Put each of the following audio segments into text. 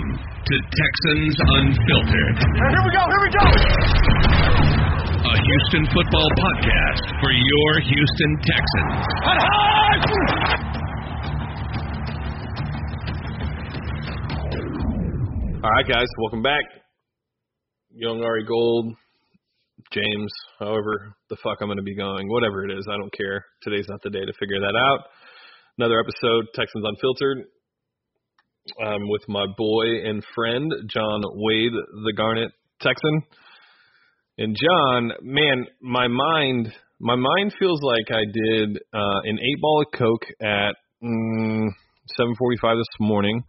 Welcome to Texans Unfiltered. Here we go, here we go. A Houston football podcast for your Houston Texans. All right, guys, welcome back. Young Ari Gold, James, however the fuck I'm going to be going, whatever it is, I don't care. Today's not the day to figure that out. Another episode, Texans Unfiltered, um, with my boy and friend John Wade, the Garnet Texan. And John, man, my mind, my mind feels like I did uh, an eight ball of coke at mm, 7:45 this morning,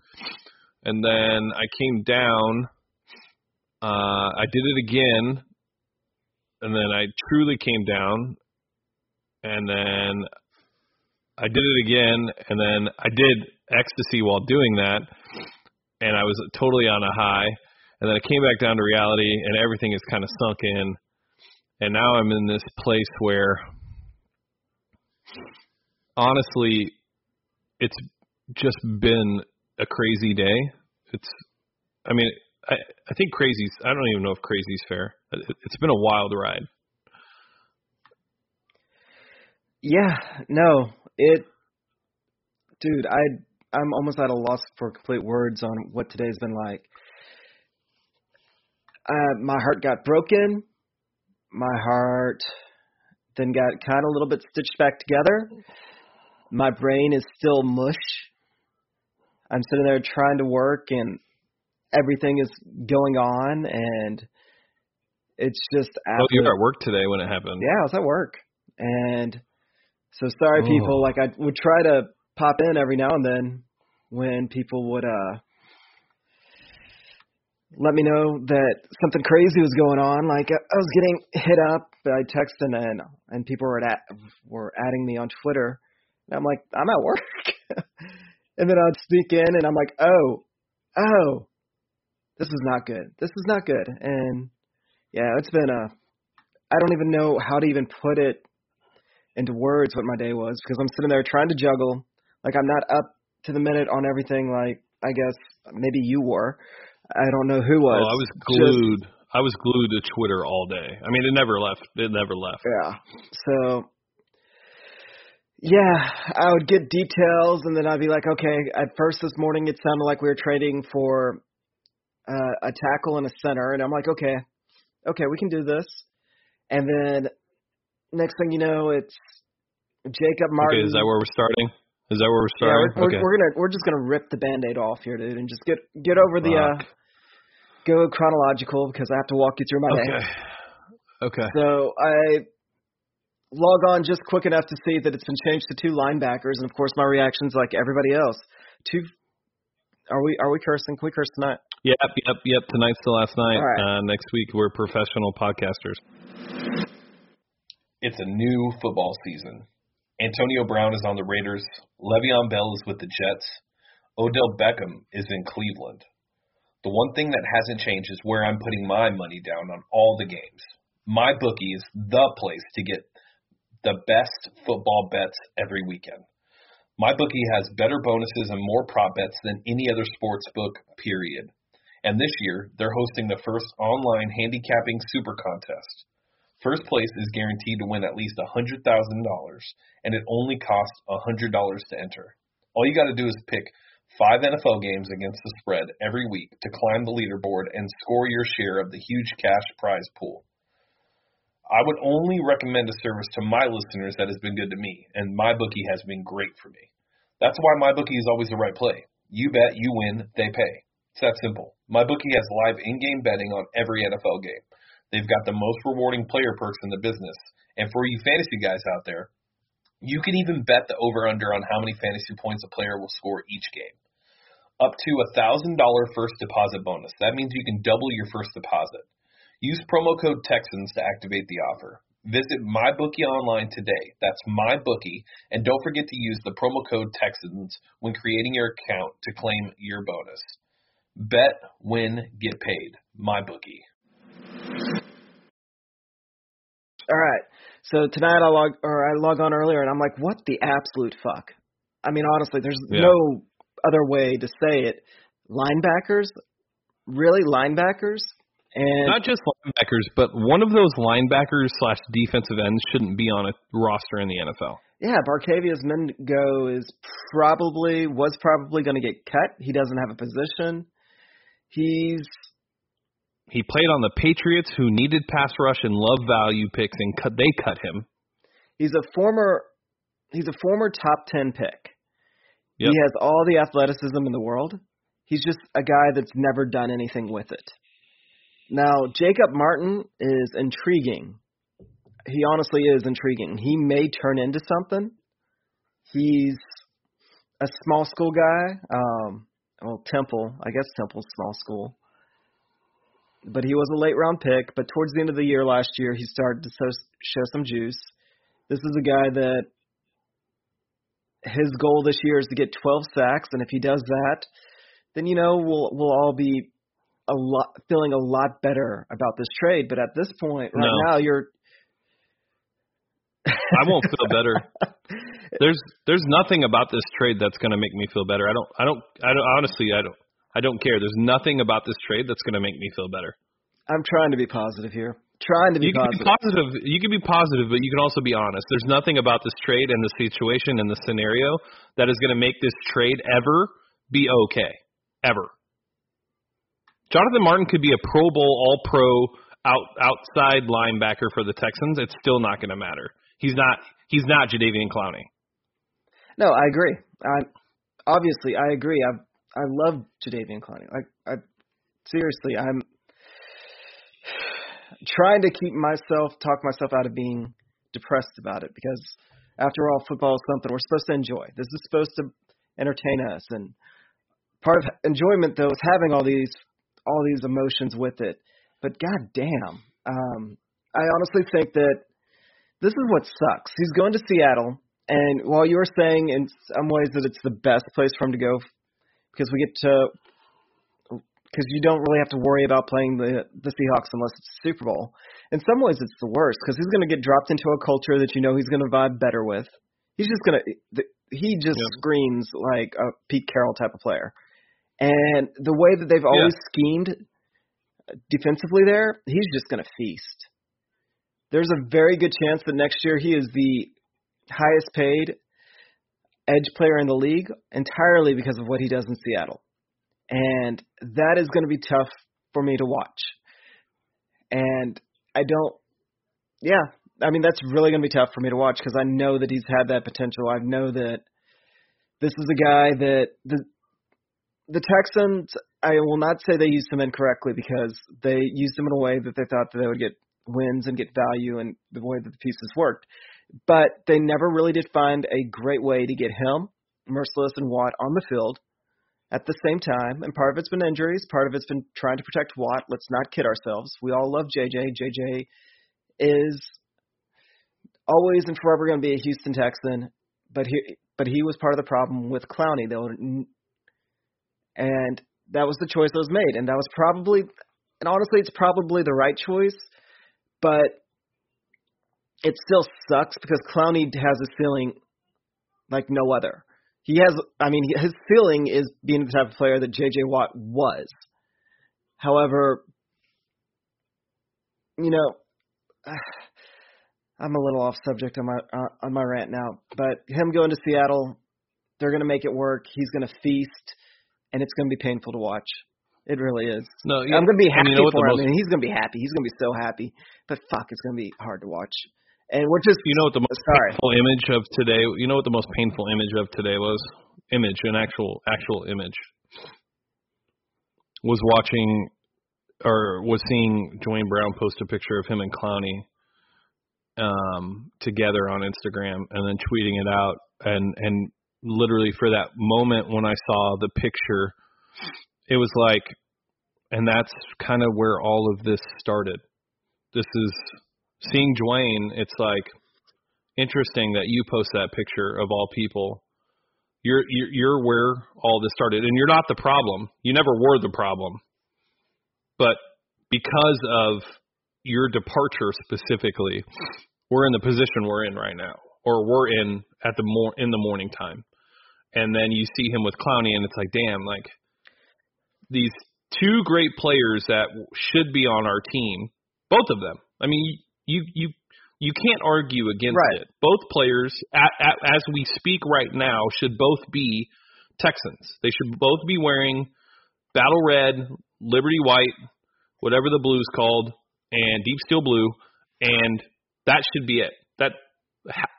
and then I came down. Uh, I did it again, and then I truly came down, and then I did it again, and then I did ecstasy while doing that, and I was totally on a high, and then I came back down to reality, and everything is kind of sunk in, and now I'm in this place where, honestly, it's just been a crazy day. It's, I mean, I I think crazy's. I don't even know if crazy's fair. It, it's been a wild ride. Yeah, no, it, dude, I I'm almost at a loss for complete words on what today's been like. Uh, my heart got broken. My heart then got kind of a little bit stitched back together. My brain is still mush. I'm sitting there trying to work and everything is going on and it's just Oh, you were at work today when it happened. yeah, I was at work. And so sorry Oh. people, like I would try to pop in every now and then when people would uh let me know that something crazy was going on. Like I was getting hit up by text and then and people were at were adding me on Twitter. And I'm like, I'm at work. and then I'd sneak in and I'm like, oh, oh, this is not good. This is not good. And yeah, it's been a I don't even know how to even put it into words what my day was because I'm sitting there trying to juggle. Like I'm not up to the minute on everything like I guess maybe you were. I don't know who was. Oh, I was Just- glued. I was glued to Twitter all day. I mean, it never left. It never left. Yeah. So yeah, I would get details and then I'd be like, okay, at first this morning it sounded like we were trading for uh, a tackle and a center and I'm like, okay. Okay, we can do this. And then next thing you know, it's Jacob Martin. Okay, is that where we're starting? Is that where we're yeah, starting? we're, we're, we're gonna we're just gonna rip the band-aid off here, dude, and just get get over the uh go chronological because I have to walk you through my day. okay. Okay. So I log on just quick enough to see that it's been changed to two linebackers, and of course my reaction's like everybody else. Two. Are we are we cursing? Can we curse tonight? Yep, yep, yep. Tonight's the last night. All right. Uh, next week we're professional podcasters. It's a new football season. Antonio Brown is on the Raiders. Le'Veon Bell is with the Jets. Odell Beckham is in Cleveland. The one thing that hasn't changed is where I'm putting my money down on all the games. MyBookie is the place to get the best football bets every weekend. MyBookie has better bonuses and more prop bets than any other sports book, period. And this year, they're hosting the first online handicapping super contest. First place is guaranteed to win at least $100,000, and it only costs $100 to enter. All you got to do is pick five NFL games against the spread every week to climb the leaderboard and score your share of the huge cash prize pool. I would only recommend a service to my listeners that has been good to me, and MyBookie has been great for me. That's why MyBookie is always the right play. You bet, you win, they pay. It's that simple. MyBookie has live in-game betting on every NFL game. They've got the most rewarding player perks in the business. And for you fantasy guys out there, you can even bet the over-under on how many fantasy points a player will score each game. Up to a $1,000 first deposit bonus. That means you can double your first deposit. Use promo code Texans to activate the offer. Visit MyBookie online today. That's MyBookie. And don't forget to use the promo code Texans when creating your account to claim your bonus. Bet, win, get paid. MyBookie. All right. So tonight I log or I log on earlier and I'm like, what the absolute fuck? I mean, honestly, there's Yeah. no other way to say it. linebackers, really linebackers, and Not just linebackers, but one of those linebackers slash defensive ends shouldn't be on a roster in the NFL. yeah, Barkevious Mingo is probably was probably going to get cut. He doesn't have a position. He's He played on the Patriots, who needed pass rush and love value picks, and cut, they cut him. he's a former he's a former top 10 pick. Yep. He has all the athleticism in the world. He's just a guy that's never done anything with it. Now, Jacob Martin is intriguing. He honestly is intriguing. He may turn into something. He's a small school guy. Um, well, Temple, I guess Temple's small school. But he was a late round pick. But towards the end of the year last year, he started to show, show some juice. This is a guy that his goal this year is to get 12 sacks, and if he does that, then you know we'll we'll all be a lot feeling a lot better about this trade. But at this point, right No. now, you're I won't feel better. There's there's nothing about this trade that's going to make me feel better. I don't I don't I don't honestly I don't I don't care. There's nothing about this trade that's going to make me feel better. I'm trying to be positive here. Trying to be You can positive. be positive. You can be positive, but you can also be honest. There's nothing about this trade and the situation and the scenario that is going to make this trade ever be okay. Ever. Jonathan Martin could be a Pro Bowl, All Pro, out outside linebacker for the Texans. It's still not going to matter. He's not. He's not Jadeveon Clowney. No, I agree. I obviously I agree. I I love Jadeveon Clowney. Like I seriously, I'm trying to keep myself talk myself out of being depressed about it because after all, football is something we're supposed to enjoy. This is supposed to entertain us, and part of enjoyment though is having all these all these emotions with it. But god damn, um, I honestly think that this is what sucks. He's going to Seattle, and while you were saying in some ways that it's the best place for him to go because we get to because you don't really have to worry about playing the the Seahawks unless it's the Super Bowl. In some ways, it's the worst because he's going to get dropped into a culture that you know he's going to vibe better with. He's just going to he just Yep. screams like a Pete Carroll type of player, and the way that they've always schemed uh, defensively there, he's just going to feast. There's a very good chance that next year he is the highest paid edge player in the league entirely because of what he does in Seattle. And that is going to be tough for me to watch. And I don't, yeah, I mean, that's really going to be tough for me to watch because I know that he's had that potential. I know that this is a guy that the, the Texans, I will not say they used him incorrectly because they used him in a way that they thought that they would get wins and get value and the way that the pieces worked. But they never really did find a great way to get him, Mercilus, and Watt on the field at the same time. And part of it's been injuries, part of it's been trying to protect Watt. Let's not kid ourselves. We all love JJ. JJ is always and forever going to be a Houston Texan, but he but he was part of the problem with Clowney. Though, and that was the choice that was made, and that was probably, and honestly, it's probably the right choice, but it still sucks because Clowney has a ceiling like no other. He has, I mean, his ceiling is being the type of player that J.J. Watt was. However, you know, I'm a little off subject on my uh, on my rant now, but him going to Seattle, they're going to make it work. He's going to feast, and it's going to be painful to watch. It really is. No, I'm going to be happy you know for him, most- and he's going to be happy. He's going to be so happy. But fuck, it's going to be hard to watch. And we're just You know what the most Sorry. painful image of today? You know what the most painful image of today was? Image, an actual actual image. Was watching or was seeing Duane Brown post a picture of him and Clowney um together on Instagram and then tweeting it out and and literally for that moment when I saw the picture it was like and that's kind of where all of this started. This is seeing Duane, it's like interesting that you post that picture of all people. You're you're, you're where all this started, and you're not the problem. You never were the problem, but because of your departure specifically, we're in the position we're in right now, or we're in at the more in the morning time, and then you see him with Clowney, and it's like, damn, like these two great players that should be on our team, both of them. I mean, you you you can't argue against Right. it. Both players, at, at, as we speak right now, should both be Texans. They should both be wearing battle red, Liberty white, whatever the blue's called, and deep steel blue, and that should be it. That ha-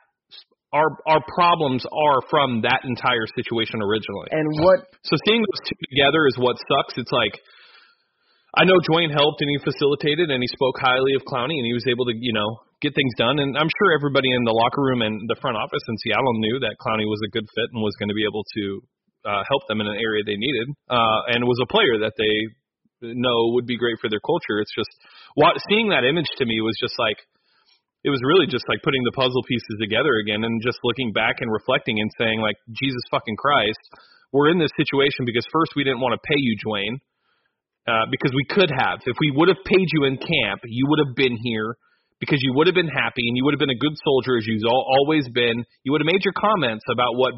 our our problems are from that entire situation originally. And what So seeing those two together is what sucks. It's like I know Duane helped and he facilitated and he spoke highly of Clowney and he was able to, you know, get things done. And I'm sure everybody in the locker room and the front office in Seattle knew that Clowney was a good fit and was going to be able to uh, help them in an area they needed, uh, and was a player that they know would be great for their culture. It's just what seeing that image to me was just like it was really just like putting the puzzle pieces together again and just looking back and reflecting and saying like Jesus fucking Christ, we're in this situation because first we didn't want to pay you, Duane, uh, because we could have. If we would have paid you in camp, you would have been here because you would have been happy and you would have been a good soldier as you've always been. You would have made your comments about what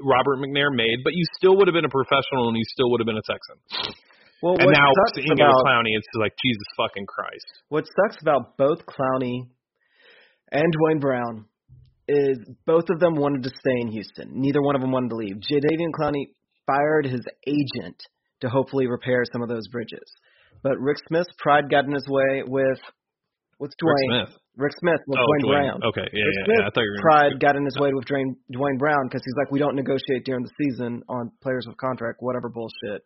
Robert McNair made, but you still would have been a professional and you still would have been a Texan. well, and now seeing about Clowney, it's like Jesus fucking Christ. what sucks about both Clowney and Duane Brown is both of them wanted to stay in Houston. Neither one of them wanted to leave. Jadeveon Clowney fired his agent to hopefully repair some of those bridges. But Rick Smith's pride got in his way with what's Rick Duane? Smith. Rick Smith with oh, Duane, Duane. Brown. Okay, yeah, Rick yeah, yeah. I thought you were pride got in his way with Duane, Duane Brown because he's like, we don't negotiate during the season on players with contract, whatever bullshit.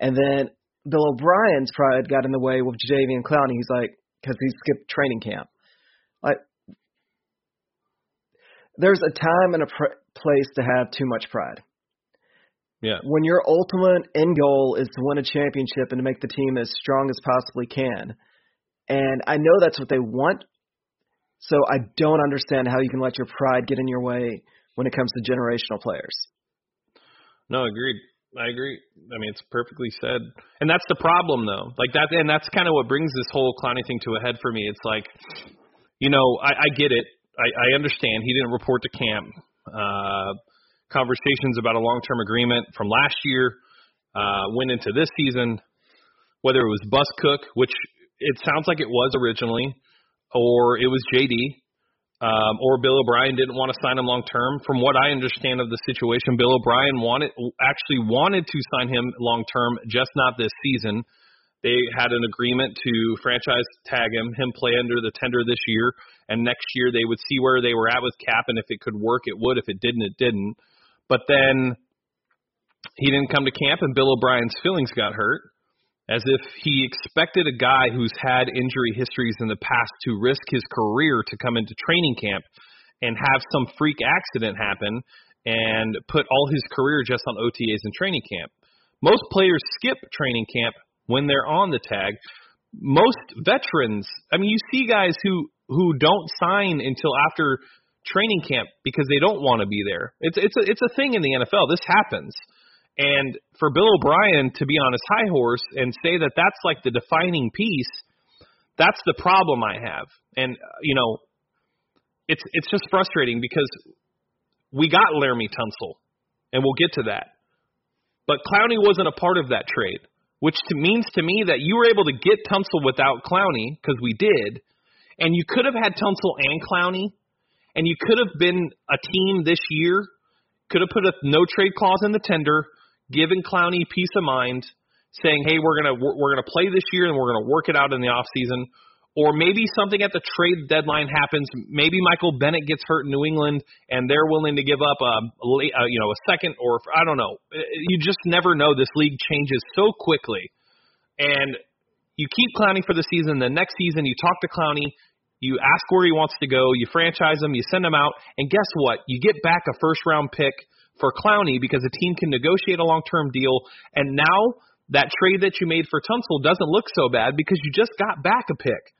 And then Bill O'Brien's pride got in the way with Jadeveon Clowney. He's like, because he skipped training camp. Like, there's a time and a pr- place to have too much pride. Yeah. When your ultimate end goal is to win a championship and to make the team as strong as possibly can, and I know that's what they want, so I don't understand how you can let your pride get in your way when it comes to generational players. No, I agreed. I agree. I mean, it's perfectly said. And that's the problem, though. Like that, and that's kind of what brings this whole Clowney thing to a head for me. It's like, you know, I, I get it. I, I understand he didn't report to camp. Uh, conversations about a long-term agreement from last year uh, went into this season. Whether it was Bus Cook, which it sounds like it was originally, or it was JD, um, or Bill O'Brien didn't want to sign him long term. From what I understand of the situation, Bill O'Brien wanted actually wanted to sign him long term, just not this season. They had an agreement to franchise tag him, him play under the tender this year, and next year they would see where they were at with cap, and if it could work, it would. If it didn't, it didn't. But then he didn't come to camp, and Bill O'Brien's feelings got hurt as if he expected a guy who's had injury histories in the past to risk his career to come into training camp and have some freak accident happen and put all his career just on OTAs and training camp. Most players skip training camp when they're on the tag. Most veterans, I mean, you see guys who who don't sign until after training camp because they don't want to be there. It's it's a it's a thing in the NFL. This happens. And for Bill O'Brien to be on his high horse and say that that's like the defining piece, that's the problem I have. And uh, you know, it's it's just frustrating because we got Laremy Tunsil, and we'll get to that. But Clowney wasn't a part of that trade, which to, means to me that you were able to get Tunsil without Clowney because we did, and you could have had Tunsil and Clowney, and you could have been a team this year, could have put a no trade clause in the tender, given Clowney peace of mind, saying, "Hey, we're gonna we're, gonna play this year and we're gonna work it out in the off season." Or maybe something at the trade deadline happens. Maybe Michael Bennett gets hurt in New England, and they're willing to give up a, a uh, you know a second, or I don't know. You just never know. This league changes so quickly, and you keep Clowney for the season. The next season, you talk to Clowney, you ask where he wants to go, you franchise him, you send him out, and guess what? You get back a first round pick for Clowney because a team can negotiate a long term deal, and now that trade that you made for Tunsil doesn't look so bad because you just got back a pick.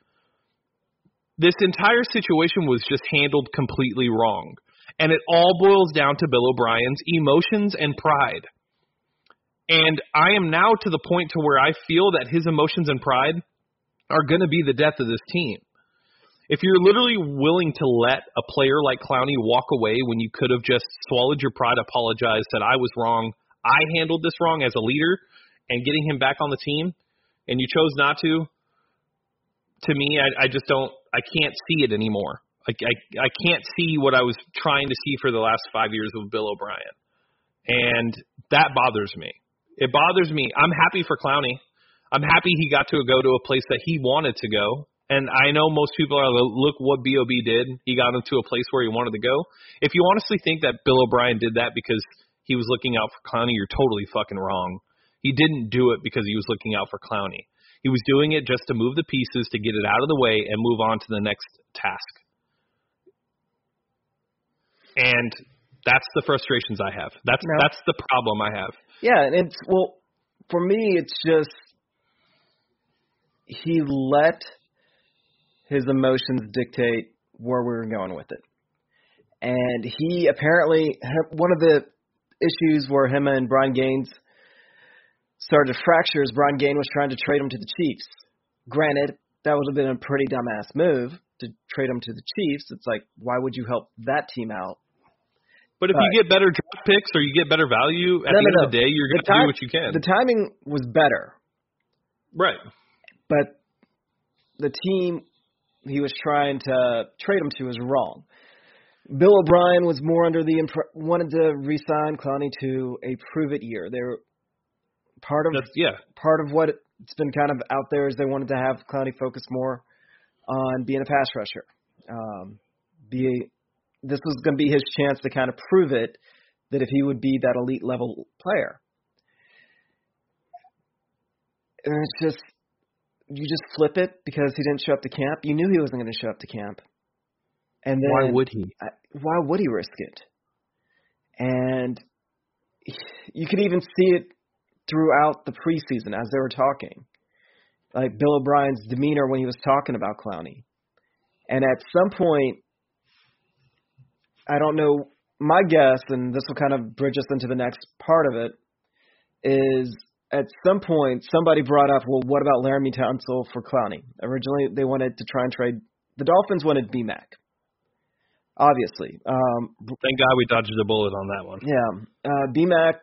This entire situation was just handled completely wrong. And it all boils down to Bill O'Brien's emotions and pride. And I am now to the point to where I feel that his emotions and pride are going to be the death of this team. If you're literally willing to let a player like Clowney walk away when you could have just swallowed your pride, apologized, said I was wrong, I handled this wrong as a leader, and getting him back on the team, and you chose not to. To me, I, I just don't. I can't see it anymore. Like I, I can't see what I was trying to see for the last five years of Bill O'Brien, and that bothers me. It bothers me. I'm happy for Clowney. I'm happy he got to go to a place that he wanted to go. And I know most people are like, look what Bob did. He got him to a place where he wanted to go. If you honestly think that Bill O'Brien did that because he was looking out for Clowney, you're totally fucking wrong. He didn't do it because he was looking out for Clowney. He was doing it just to move the pieces to get it out of the way and move on to the next task. And that's the frustrations I have. That's No. that's the problem I have. Yeah, and it's well for me it's just he let his emotions dictate where we were going with it. And he apparently one of the issues where him and Brian Gaines started to fracture is Brian Gaines was trying to trade him to the Chiefs. Granted, that would have been a pretty dumbass move to trade him to the Chiefs. It's like, why would you help that team out? But if Right. you get better draft picks or you get better value at No, the end no. of the day, you're going to do what you can. The timing was better, right. but the team he was trying to trade him to was wrong. Bill O'Brien was more under the impre- wanted to resign Clowney to a prove it year. They were part of That's yeah. part of what it's been kind of out there is they wanted to have Clowney focus more on being a pass rusher. Um, be this was going to be his chance to kind of prove it that if he would be that elite level player. And it's just you just flip it because he didn't show up to camp. You knew he wasn't going to show up to camp. And then Why would he? I- why would he risk it? And you could even see it throughout the preseason as they were talking. Like Bill O'Brien's demeanor when he was talking about Clowney. And at some point, I don't know, my guess, and this will kind of bridge us into the next part of it, is at some point somebody brought up, well, what about Laremy Tunsil for Clowney? Originally, they wanted to try and trade, the Dolphins wanted BMAC. Obviously. Um, Thank God we dodged a bullet on that one. yeah. Uh, BMAC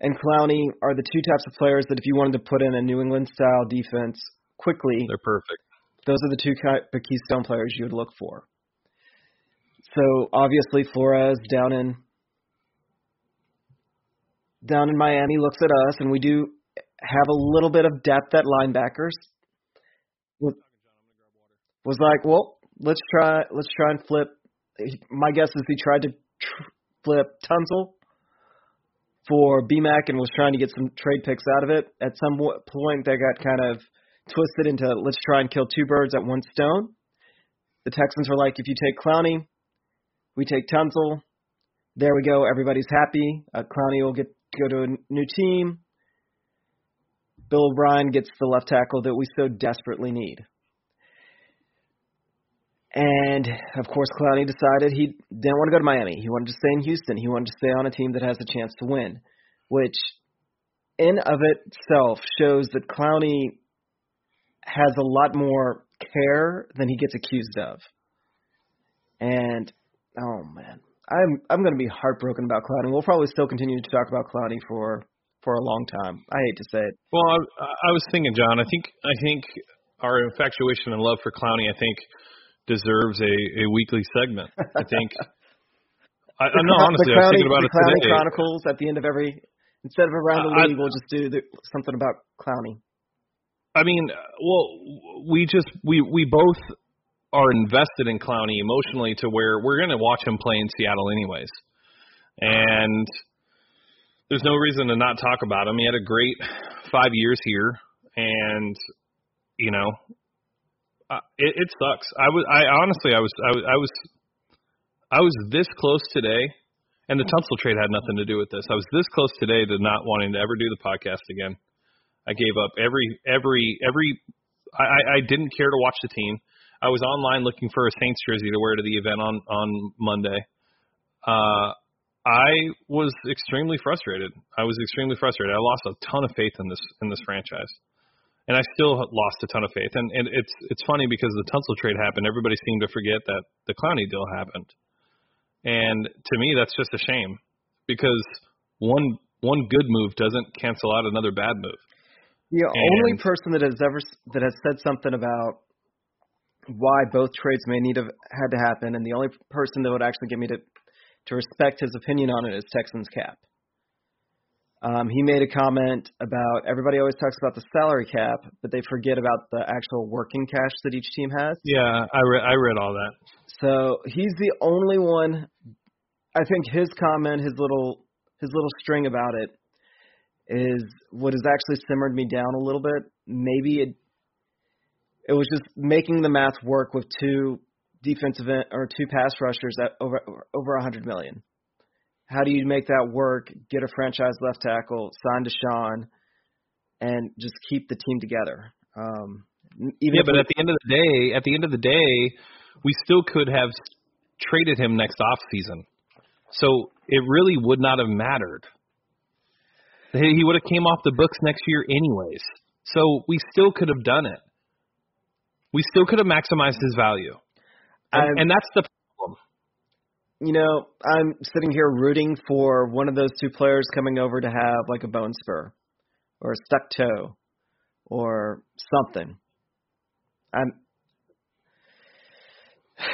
and Clowney are the two types of players that if you wanted to put in a New England style defense quickly, They're perfect. those are the two the keystone players you would look for. So obviously Flores down in down in Miami looks at us, and we do have a little bit of depth at linebackers. Was was like, well, let's try let's try and flip. My guess is he tried to tr- flip Tunsil for BMAC and was trying to get some trade picks out of it. At some point, they got kind of twisted into let's try and kill two birds at one stone. The Texans were like, if you take Clowney, we take Tunsil. There we go. Everybody's happy. Uh, Clowney will get go to a new team. Bill O'Brien gets the left tackle that we so desperately need. And of course, Clowney decided he didn't want to go to Miami. He wanted to stay in Houston. He wanted to stay on a team that has a chance to win, which in of itself shows that Clowney has a lot more care than he gets accused of. And oh man, I'm I'm going to be heartbroken about Clowney. We'll probably still continue to talk about Clowney for for a long time. I hate to say it. Well, I, I was thinking, John. I think I think our infatuation and love for Clowney, I think, deserves a, a weekly segment. I think. I, I no, honestly, the I was thinking about the it Clowney today. Chronicles at the end of every instead of around the I- league, we'll just do the, something about Clowney. I mean, well, we just we we both are invested in Clowney emotionally to where we're going to watch him play in Seattle anyways, and there's no reason to not talk about him. He had a great five years here, and you know, uh, it, it sucks. I was I honestly I was I was I was I was this close today, and the Tunsil trade had nothing to do with this. I was this close today to not wanting to ever do the podcast again. I gave up every every every. I, I I didn't care to watch the team. I was online looking for a Saints jersey to wear to the event on on Monday. Uh, I was extremely frustrated. I was extremely frustrated. I lost a ton of faith in this in this franchise, and I still lost a ton of faith. And and it's it's funny because the Tunsil trade happened. Everybody seemed to forget that the Clowney deal happened, and to me that's just a shame because one One good move doesn't cancel out another bad move. The only person that has ever that has said something about why both trades may need to have had to happen, and the only person that would actually get me to to respect his opinion on it is Texans cap. Um, he made a comment about everybody always talks about the salary cap, but they forget about the actual working cash that each team has. Yeah, I read I read all that. So he's the only one. I think his comment, his little his little string about it, is what has actually simmered me down a little bit. Maybe it it was just making the math work with two defensive end, or two pass rushers at over over a hundred million. How do you make that work? Get a franchise left tackle, sign Deshaun, and just keep the team together. Um, even Yeah, but we- at the end of the day, at the end of the day, we still could have traded him next off season. So it really would not have mattered. He he would have came off the books next year anyways. So we still could have done it. We still could have maximized his value. And, and that's the problem. you know, I'm sitting here rooting for one of those two players coming over to have like a bone spur or a stuck toe or something. I'm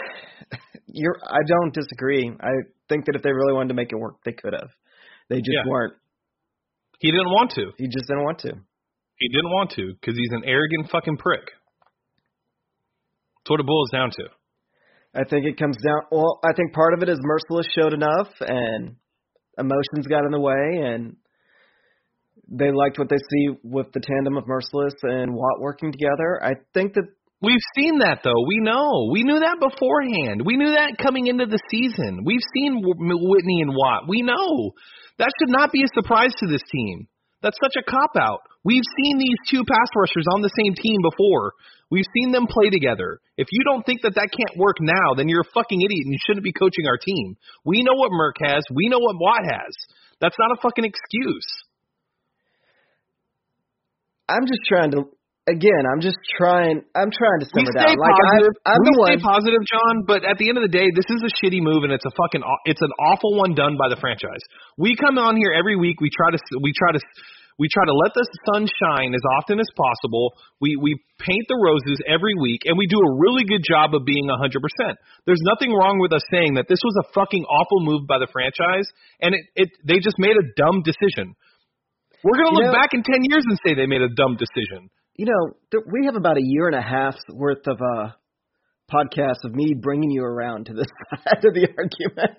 you're I don't disagree. I think that if they really wanted to make it work, they could have. They just Yeah. weren't. He didn't want to. He just didn't want to. He didn't want to because he's an arrogant fucking prick. That's what it boils down to. I think it comes down. Well, I think part of it is Mercilus showed enough, and emotions got in the way, and they liked what they see with the tandem of Mercilus and Watt working together. I think that We've seen that though. We know. We knew that beforehand. We knew that coming into the season. We've seen Whitney and Watt. We know. That should not be a surprise to this team. That's such a cop out. We've seen these two pass rushers on the same team before. We've seen them play together. If you don't think that that can't work now, then you're a fucking idiot and you shouldn't be coaching our team. We know what Merck has. We know what Watt has. That's not a fucking excuse. I'm just trying to. Again, I'm just trying. I'm trying to simmer stay down. Like. I, I'm we the stay one. positive, John. But at the end of the day, this is a shitty move, and it's a fucking it's an awful one done by the franchise. We come on here every week. We try to we try to we try to let the sun shine as often as possible. We we paint the roses every week, and we do a really good job of being 100%. There's nothing wrong with us saying that this was a fucking awful move by the franchise, and it, it they just made a dumb decision. We're gonna You look know- back in 10 years and say they made a dumb decision. You know, th- we have about a year and a half's worth of uh podcasts of me bringing you around to this side of the argument.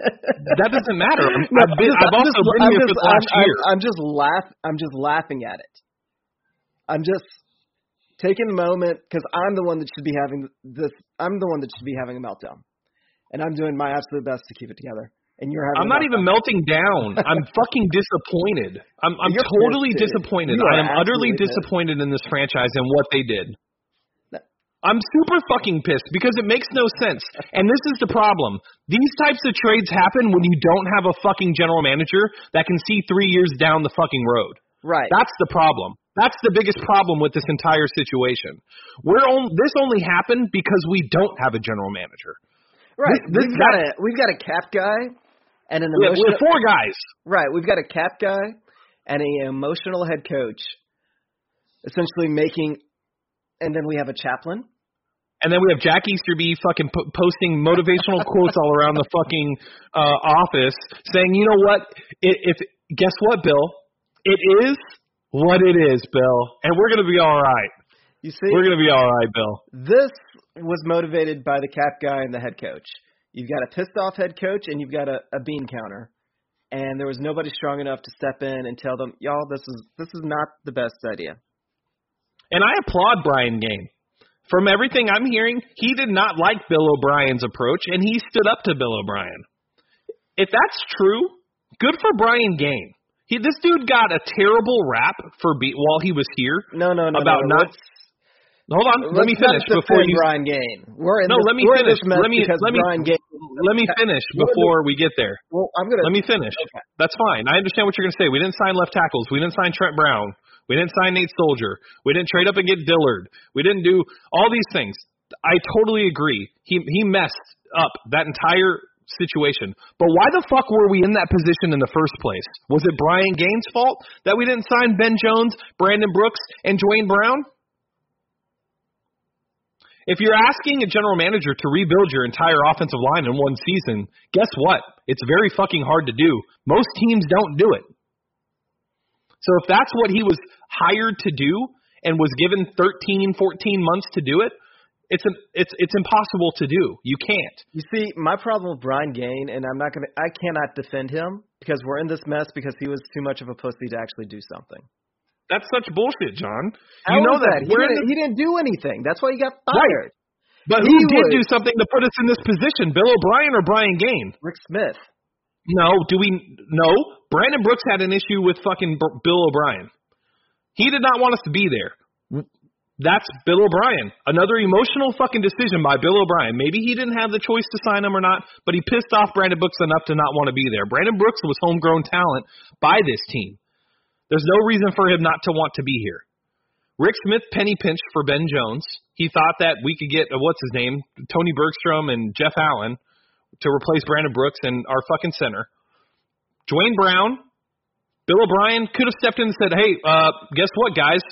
That doesn't matter. I'm, No, I've, been, I'm just- I've I'm also just- been I'm here just- for the last I'm, year. I'm, just laugh. I'm just laughing at it. I'm just taking a moment because I'm the one that should be having this. I'm the one that should be having a meltdown, and I'm doing my absolute best to keep it together. And you're having. I'm not even melting down. I'm fucking disappointed. I'm I'm totally disappointed. I am utterly disappointed in this franchise and what they did. I'm super fucking pissed because it makes no sense. And this is the problem. These types of trades happen when you don't have a fucking general manager that can see 3 years down the fucking road. Right. That's the problem. That's the biggest problem with this entire situation. We're on, this only happened because we don't have a general manager. right. this- we've got a we've got a cap guy and an We have, we emotional. four guys. Right. We've got a cap guy and a emotional head coach, essentially making, and then we have a chaplain. And then we have Jack Easterby fucking po- posting motivational quotes all around the fucking uh, office, saying, "You know what? If, if guess what, Bill? It is what it is, Bill, and we're gonna be all right. You see, We're gonna be all right, Bill." this was motivated by the cap guy and the head coach. You've got a pissed off head coach and you've got a, a bean counter. And there was nobody strong enough to step in and tell them, y'all, this is this is not the best idea. And I applaud Brian Gaine. From everything I'm hearing, he did not like Bill O'Brien's approach, and he stood up to Bill O'Brien. If that's true, good for Brian Gaine. He, this dude got a terrible rap for be, while he was here No, no, no, about no. not. Hold on, let me finish before you. Brian Gaine. We're in No, this, let me finish. Let me- let me- Brian Gaine. Let me finish before we get there. Well, I'm gonna. Let me finish. That's fine. I understand what you're going to say. We didn't sign left tackles. We didn't sign Trent Brown. We didn't sign Nate Solder. We didn't trade up and get Dillard. We didn't do all these things. I totally agree. He he messed up that entire situation. But why the fuck were we in that position in the first place? Was it Brian Gaines' fault that we didn't sign Ben Jones, Brandon Brooks, and Duane Brown? If you're asking a general manager to rebuild your entire offensive line in one season, guess what? It's very fucking hard to do. Most teams don't do it. So if that's what he was hired to do and was given 13, 14 months to do it, it's an, it's it's impossible to do. You can't. You see, my problem with Brian Gaine, and I'm not gonna, I cannot defend him because we're in this mess because he was too much of a pussy to actually do something. That's such bullshit, John. How you know that? He didn't, the- he didn't do anything. That's why he got fired. but he who did was- do something to put us in this position? Bill O'Brien or Brian Gaine? Rick Smith. No, do we? No. Brandon Brooks had an issue with fucking B- Bill O'Brien. He did not want us to be there. That's Bill O'Brien. Another emotional fucking decision by Bill O'Brien. Maybe he didn't have the choice to sign him or not, but he pissed off Brandon Brooks enough to not want to be there. Brandon Brooks was homegrown talent by this team. There's no reason for him not to want to be here. Rick Smith penny pinched for Ben Jones. He thought that we could get uh, what's his name, Tony Bergstrom and Jeff Allen to replace Brandon Brooks and our fucking center. Duane Brown, Bill O'Brien could have stepped in and said, "Hey, uh, guess what, guys?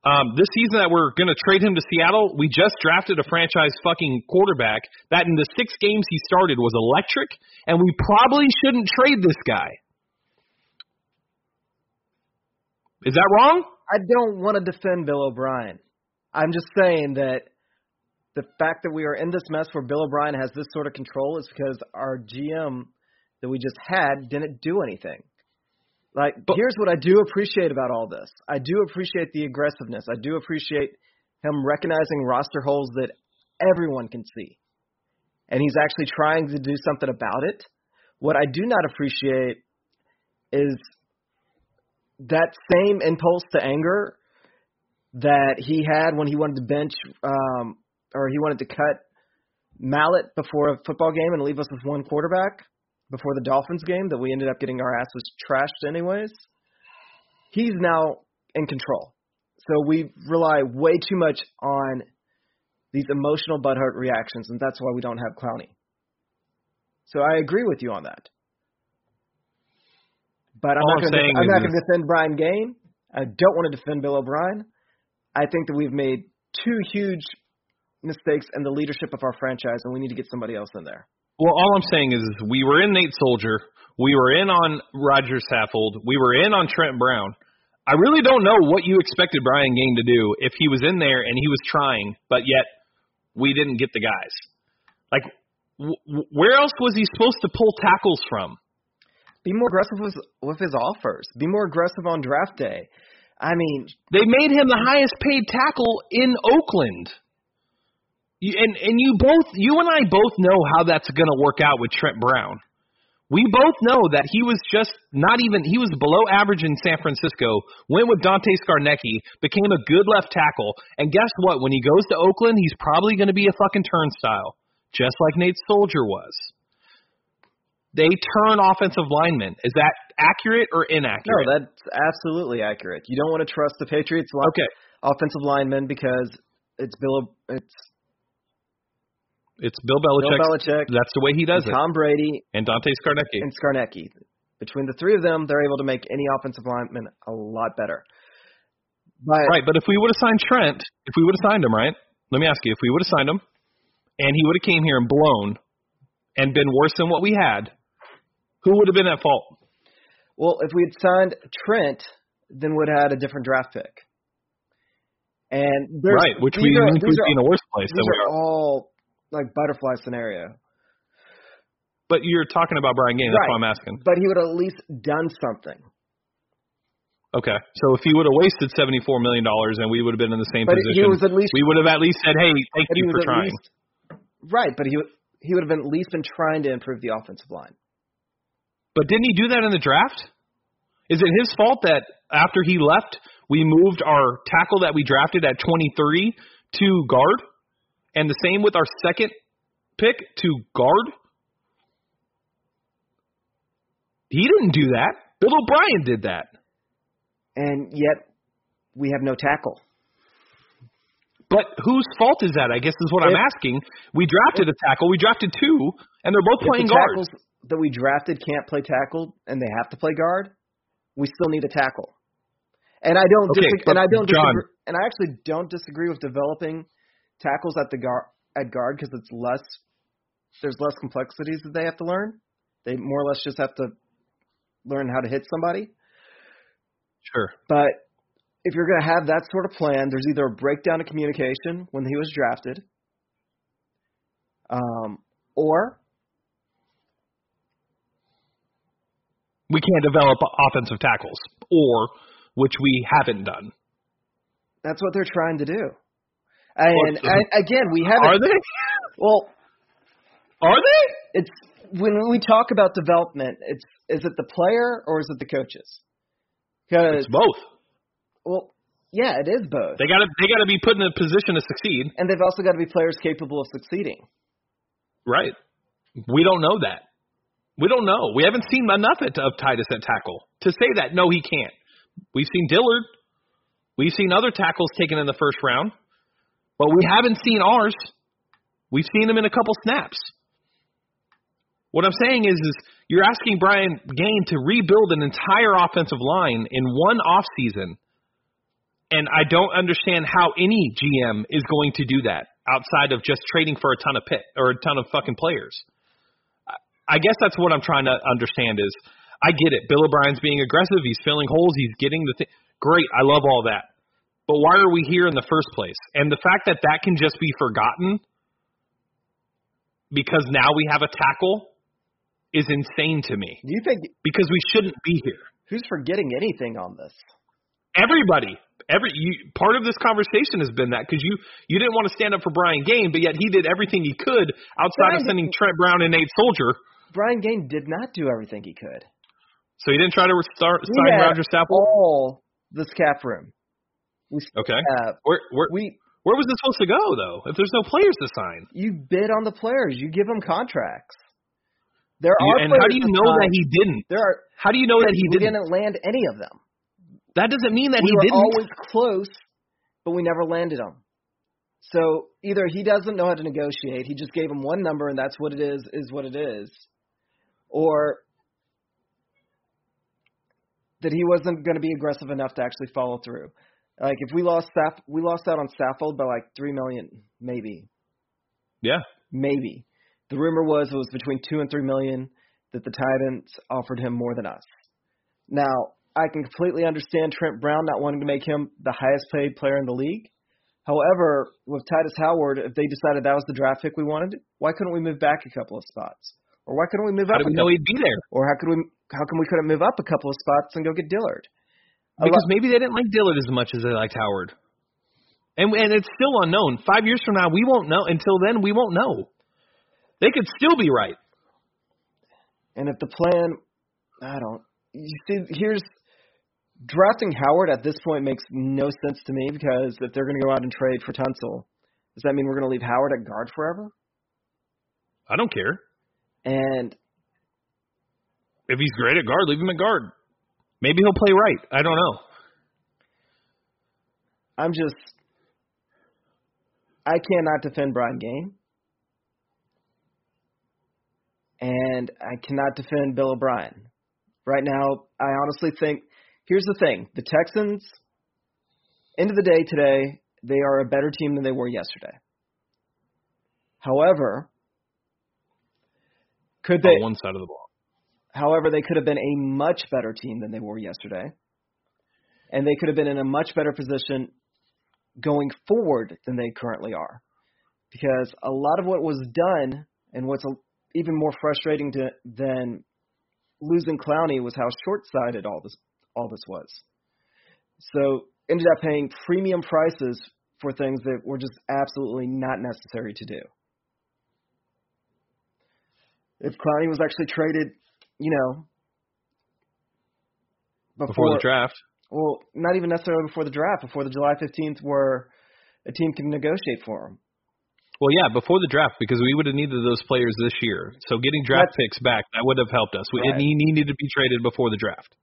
Um, this season that we're going to trade him to Seattle, we just drafted a franchise fucking quarterback that in the six games he started was electric, and we probably shouldn't trade this guy." Is that wrong? I don't want to defend Bill O'Brien. I'm just saying that the fact that we are in this mess where Bill O'Brien has this sort of control is because our GM that we just had didn't do anything. Like, But- here's what I do appreciate about all this. I do appreciate the aggressiveness. I do appreciate him recognizing roster holes that everyone can see. And he's actually trying to do something about it. What I do not appreciate is that same impulse to anger that he had when he wanted to bench um, or he wanted to cut Mallett before a football game and leave us with one quarterback before the Dolphins game that we ended up getting our asses trashed anyways. He's now in control. So we rely way too much on these emotional butthurt reactions, and that's why we don't have Clowney. So I agree with you on that. But I'm All not going to saying I'm is not this- going to defend Brian Gaine. I don't want to defend Bill O'Brien. I think that we've made two huge mistakes in the leadership of our franchise, and we need to get somebody else in there. Well, all I'm saying is, we were in Nate Solder, we were in on Roger Saffold, we were in on Trent Brown. I really don't know what you expected Brian Gaine to do if he was in there and he was trying, but yet we didn't get the guys. Like, w- where else was he supposed to pull tackles from? Be more aggressive with, with his offers. Be more aggressive on draft day. I mean, They made him the highest paid tackle in Oakland. You, and and you both, you and I both know how that's going to work out with Trent Brown. We both know that he was just not even he was below average in San Francisco. Went with Dante Scarnecchia, became a good left tackle, and guess what? When he goes to Oakland, he's probably going to be a fucking turnstile, just like Nate Solder was. They turn offensive linemen. Is that accurate or inaccurate? no, that's absolutely accurate. You don't want to trust the Patriots li- okay. offensive linemen because it's Bill. It's It's Bill Bill Belichick. Belichick, That's the way he does it. Tom Brady, And Dante Scarnecchia. and Scarnecchia. Between the three of them, they're able to make any offensive lineman a lot better. But Right, but if we would have signed Trent, if we would have signed him, right? Let me ask you, if we would have signed him, and he would have came here and blown, and been worse than what we had, who would have been at fault? well, if we had signed Trent, then we would have had a different draft pick. And right, which we are, we'd are, be in a worse place than these we are are. all like butterfly scenario. But you're talking about Brian Gaines. That's Right. why I'm asking. But he would have at least done something. Okay, so if he would have wasted seventy four million dollars and we would have been in the same But position, he was at least we would have at least said, "Hey, thank you for trying." least right. But he would he would have been at least been trying to improve the offensive line. But didn't he do that in the draft? Is it his fault that after he left, we moved our tackle that we drafted at 23 to guard? And the same with our second pick to guard? He didn't do that. Bill O'Brien did that. And yet we have no tackle. But whose fault is that? I guess is what I'm asking. We drafted a tackle. We drafted two, and they're both If playing the guard. that we drafted can't play tackle and they have to play guard, we still need a tackle. And I don't Okay, disagree, but and I don't John- disagree, and I actually don't disagree with developing tackles at the guard at guard because it's less there's less complexities that they have to learn. They more or less just have to learn how to hit somebody. Sure. But if you're going to have that sort of plan, there's either a breakdown of communication when he was drafted, um, or We can't develop offensive tackles, or which we haven't done. that's what they're trying to do. And, again, we haven't. Are they? Well, Are they? it's when we talk about development, it's is it the player or is it the coaches? Because It's both. well, yeah, it is both. They got to they got to be put in a position to succeed. and they've also got to be players capable of succeeding. Right. We don't know that. We don't know. We haven't seen enough of Tytus at tackle to say that. No, he can't. We've seen Dillard. We've seen other tackles taken in the first round, but we haven't seen ours. We've seen him in a couple snaps. What I'm saying is, is you're asking Brian Gaine to rebuild an entire offensive line in one off season, and I don't understand how any GM is going to do that outside of just trading for a ton of pit or a ton of fucking players. I guess that's what I'm trying to understand is I get it. Bill O'Brien's being aggressive. He's filling holes. He's getting the thing. Great. I love all that. But why are we here in the first place? And the fact that that can just be forgotten because now we have a tackle is insane to me Do you think because we shouldn't be here. who's forgetting anything on this? Everybody, every you, part of this conversation has been that because you you didn't want to stand up for Brian Gaine, but yet he did everything he could outside of sending Trent Brown and Nate Solder. Brian Gaine did not do everything he could. So he didn't try to start sign Rodger Saffold. all this cap room. We Okay, have where where we where was this supposed to go though? If there's no players to sign, you bid on the players, you give them contracts. There are and how do you know that he didn't? There are How do you know that he didn't? didn't land any of them. That doesn't mean that we he were didn't. always close, but we never landed them. So either he doesn't know how to negotiate, he just gave him one number and that's what it is, is what it is, or that he wasn't going to be aggressive enough to actually follow through. Like if we lost Saff, we lost out on Saffold by like three million, maybe, yeah, maybe. The rumor was it was between two and three million that the Titans offered him more than us. Now, I can completely understand Trent Brown not wanting to make him the highest paid player in the league. However, with Tytus Howard, if they decided that was the draft pick we wanted, why couldn't we move back a couple of spots? Or why couldn't we move how up? do we know he'd be there? or how could we? How come we couldn't move up a couple of spots and go get Dillard? Because maybe they didn't like Dillard as much as they liked Howard. And and it's still unknown. Five years from now, we won't know. Until then, we won't know. They could still be right. And if the plan, I don't. You see, here's drafting Howard at this point makes no sense to me because if they're going to go out and trade for Tunsil, does that mean we're going to leave Howard at guard forever? I don't care. And If he's great at guard, leave him at guard. Maybe he'll play right. I don't know. I'm just, I cannot defend Brian Gaine, and I cannot defend Bill O'Brien. Right now, I honestly think here's the thing: the Texans, end of the day today, they are a better team than they were yesterday. However, could they? On one side of the ball. However, they could have been a much better team than they were yesterday. And they could have been in a much better position going forward than they currently are. Because a lot of what was done, and what's even more frustrating to, than losing Clowney, was how short-sighted all this all this was. So ended up paying premium prices for things that were just absolutely not necessary to do. If Clowney was actually traded you know, before, Before the draft. Well, not even necessarily before the draft, before the July 15th, where a team can negotiate for him. Well, yeah, before the draft because we would have needed those players this year. So getting draft picks back that would have helped us. We, Right. and he needed to be traded before the draft.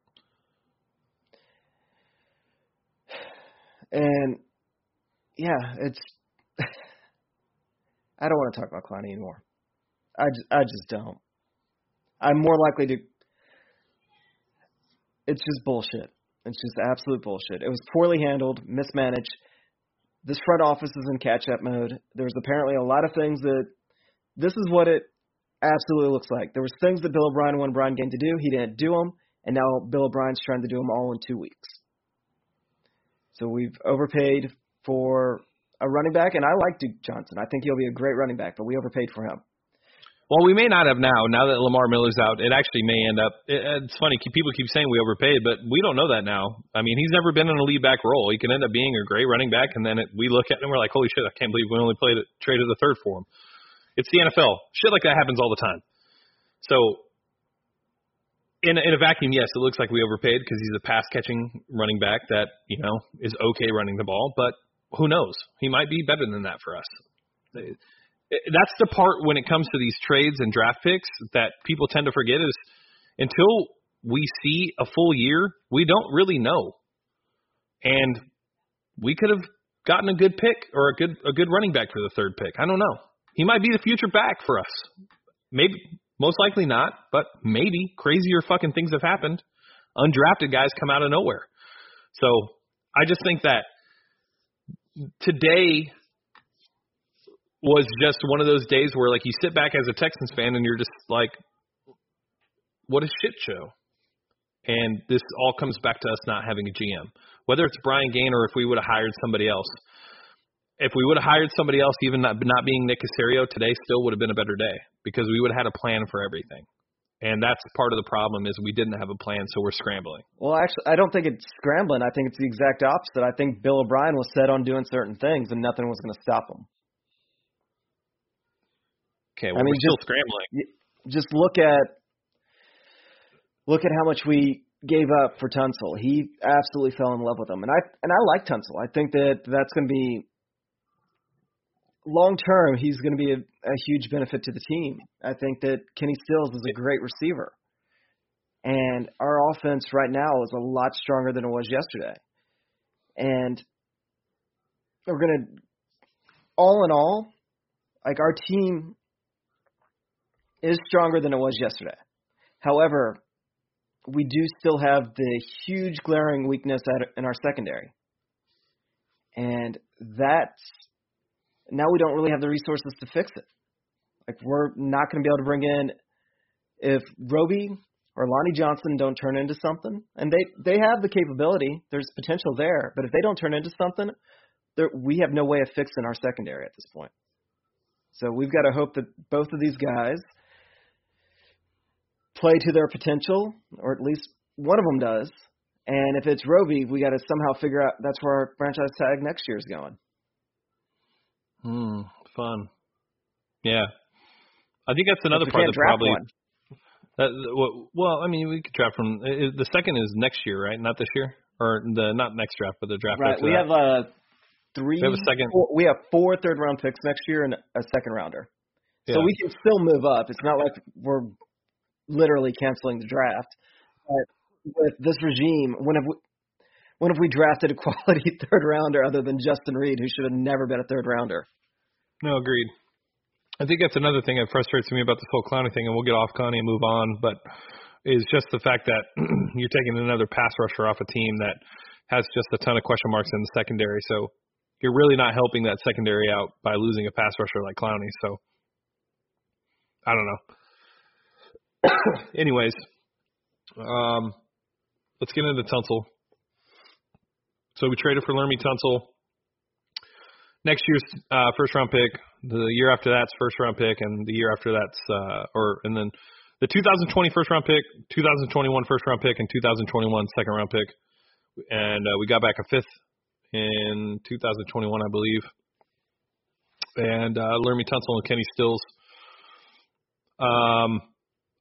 And yeah, it's. I don't want to talk about Clowney anymore. I just, I just don't. I'm more likely to. It's just bullshit. It's just absolute bullshit. It was poorly handled, mismanaged. This front office is in catch-up mode. There's apparently a lot of things that. This is what it absolutely looks like. There was things that Bill O'Brien wanted Brian Gaine to do. He didn't do them, and now Bill O'Brien's trying to do them all in two weeks. So we've overpaid for a running back, and I like Duke Johnson. I think he'll be a great running back, but we overpaid for him. Well, we may not have now. Now that Lamar Miller's out, it actually may end up. It, it's funny. People keep saying we overpaid, but we don't know that now. I mean, he's never been in a lead back role. He can end up being a great running back, and then it, we look at him, and we're like, holy shit, I can't believe we only played it, traded the third for him. It's the NFL. Shit like that happens all the time. So, in in a vacuum, yes, it looks like we overpaid because he's a pass catching running back that you know is okay running the ball, but who knows? He might be better than that for us Eh, that's the part when it comes to these trades and draft picks that people tend to forget is until we see a full year, we don't really know. And we could have gotten a good pick or a good a good running back for the third pick. I don't know. He might be the future back for us. Maybe most likely not, but maybe crazier fucking things have happened. Undrafted guys come out of nowhere. So I just think that today was just one of those days where like you sit back as a Texans fan and you're just like, what a shit show. And this all comes back to us not having a GM. Whether it's Brian Gaine or if we would have hired somebody else. If we would have hired somebody else, even not, not being Nick Caserio, today still would have been a better day because we would have had a plan for everything. And that's part of the problem is we didn't have a plan, so we're scrambling. Well, actually, I don't think it's scrambling. I think it's the exact opposite. I think Bill O'Brien was set on doing certain things, and nothing was going to stop him. Okay, well, I mean, we're still scrambling. Just look at look at how much we gave up for Tunsil. He absolutely fell in love with him, and I and I like Tunsil. I think that that's going to be long term. He's going to be a, a huge benefit to the team. I think that Kenny Stills is a great receiver, and our offense right now is a lot stronger than it was yesterday. And we're going to, all in all, like our team is stronger than it was yesterday. However, we do still have the huge glaring weakness at, in our secondary. And that's now we don't really have the resources to fix it. Like we're not going to be able to bring in if Roby or Lonnie Johnson don't turn into something, and they they have the capability. There's potential there, but if they don't turn into something, we have no way of fixing our secondary at this point. So we've got to hope that both of these guys play to their potential, or at least one of them does. And if it's Roby, we got to somehow figure out that's where our franchise tag next year is going. Hmm, fun. Yeah, I think that's another part that probably. That, well, I mean, we could draft from the second is next year, right? Not this year, or the not next draft, but the draft. Right. We that. have a three. We have a second. Four, we have four third round picks next year and a second rounder. Yeah. So we can still move up. It's not like we're literally canceling the draft. But with this regime, when have we, when have we drafted a quality third rounder other than Justin Reid, who should have never been a third rounder? No, agreed. I think that's another thing that frustrates me about this whole Clowney thing, and we'll get off Clowney and move on. But is just the fact that you're taking another pass rusher off a team that has just a ton of question marks in the secondary. So you're really not helping that secondary out by losing a pass rusher like Clowney. So I don't know. Anyways, um, let's get into Tunsil. So we traded for Laremy Tunsil. Next year's uh, first round pick, the year after that's first round pick, and the year after that's uh, or and then the 2020 first round pick, 2021 first round pick, and 2021 second round pick, and uh, we got back a fifth in 2021, I believe. And uh, Laremy Tunsil and Kenny Stills. Um,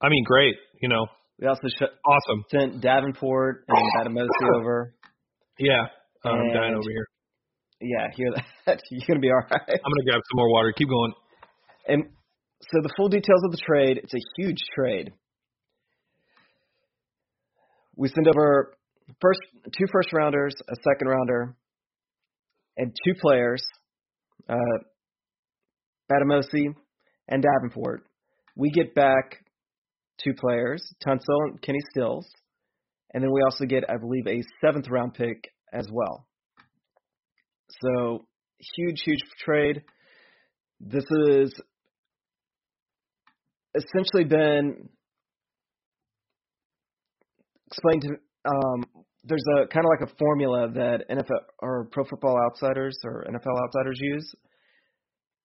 I mean, great. You know, we also sh- awesome sent Davenport and Bademosi over. Yeah, I'm and, dying over here. Yeah, hear that? You're gonna be all right. I'm gonna grab some more water. Keep going. And so the full details of the trade. It's a huge trade. We send over first two first rounders, a second rounder, and two players, uh, Bademosi and Davenport. We get back two players, Tunsil and Kenny Stills, and then we also get, I believe, a seventh round pick as well. So huge, huge trade. This has essentially been explained to. Um, there's a kind of like a formula that NFL or Pro Football Outsiders or NFL Outsiders use,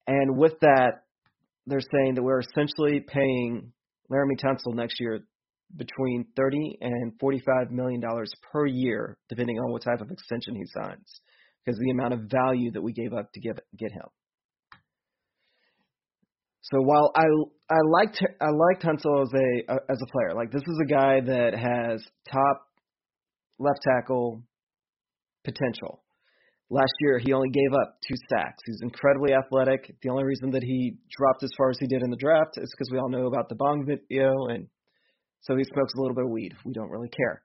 and with that, they're saying that we're essentially paying Laremy Tunsil next year between 30 and 45 million dollars per year, depending on what type of extension he signs, because the amount of value that we gave up to give get him. So while I I liked I liked Tunsil as a as a player, like this is a guy that has top left tackle potential. Last year, he only gave up two sacks. He's incredibly athletic. The only reason that he dropped as far as he did in the draft is because we all know about the bong video, and so he smokes a little bit of weed. We don't really care.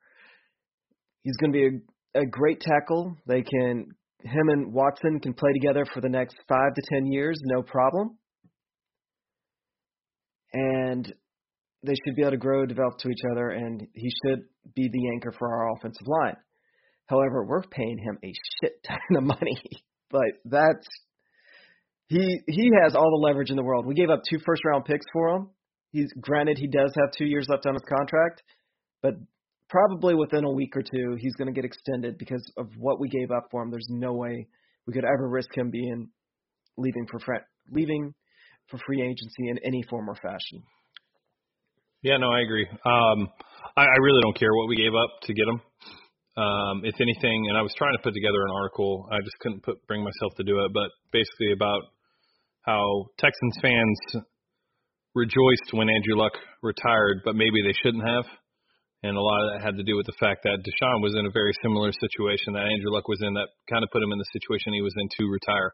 He's going to be a, a great tackle. They can him and Watson can play together for the next five to ten years, no problem. And they should be able to grow, develop to each other, and he should be the anchor for our offensive line. However, we're paying him a shit ton of money, but that's he he has all the leverage in the world. We gave up two first round picks for him. He's granted he does have two years left on his contract, but probably within a week or two he's going to get extended because of what we gave up for him. There's no way we could ever risk him being leaving for leaving for free agency in any form or fashion. Yeah, no, I agree. Um, I, I really don't care what we gave up to get him. Um, if anything, and I was trying to put together an article, I just couldn't put bring myself to do it, but basically about how Texans fans rejoiced when Andrew Luck retired, but maybe they shouldn't have. And a lot of that had to do with the fact that Deshaun was in a very similar situation that Andrew Luck was in that kind of put him in the situation he was in to retire.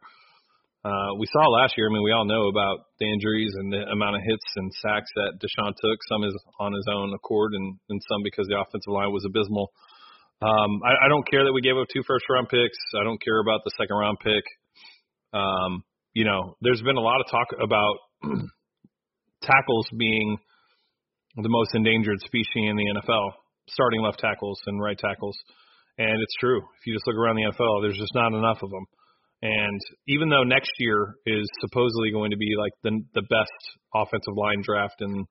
Uh, we saw last year, I mean, we all know about the injuries and the amount of hits and sacks that Deshaun took. Some is on his own accord and, and some because the offensive line was abysmal. Um, I, I don't care that we gave up two first round picks. I don't care about the second round pick. Um, you know, there's been a lot of talk about tackles being the most endangered species in the NFL, starting left tackles and right tackles. And it's true. If you just look around the NFL, there's just not enough of them. And even though next year is supposedly going to be like the the best offensive line draft in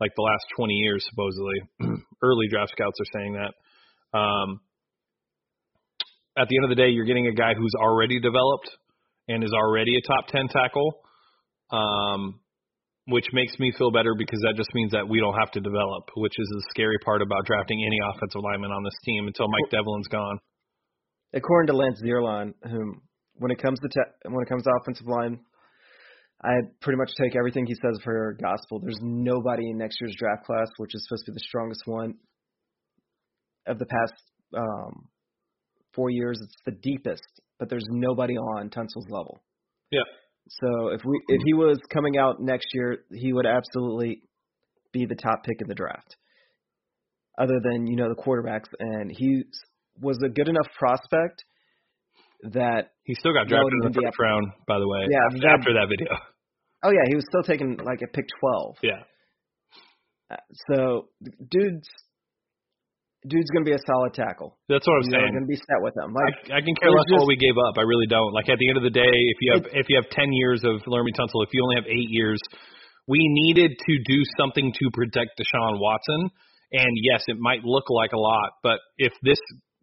like the last 20 years, supposedly, early draft scouts are saying that. Um, at the end of the day, you're getting a guy who's already developed and is already a top 10 tackle, um, which makes me feel better because that just means that we don't have to develop, which is the scary part about drafting any offensive lineman on this team until Mike Devlin's gone. According to Lance Zierlein, whom when it comes to te- when it comes to offensive line, I pretty much take everything he says for gospel. There's nobody in next year's draft class, which is supposed to be the strongest one of the past um, four years. It's the deepest, but there's nobody on Tunsil's level. Yeah. So if we if he was coming out next year, he would absolutely be the top pick in the draft. Other than you know the quarterbacks, and he was a good enough prospect that he still got drafted in the first round. By the way, yeah, after that, after that video. Oh yeah, he was still taking like a pick twelve. Yeah. Uh, so dude's dude's gonna be a solid tackle. That's what I'm You're saying. Gonna be set with him. Like I, I can care less just, what we gave up. I really don't. Like at the end of the day, if you have if you have ten years of Laremy Tunsil, if you only have eight years, we needed to do something to protect Deshaun Watson. And yes, it might look like a lot, but if this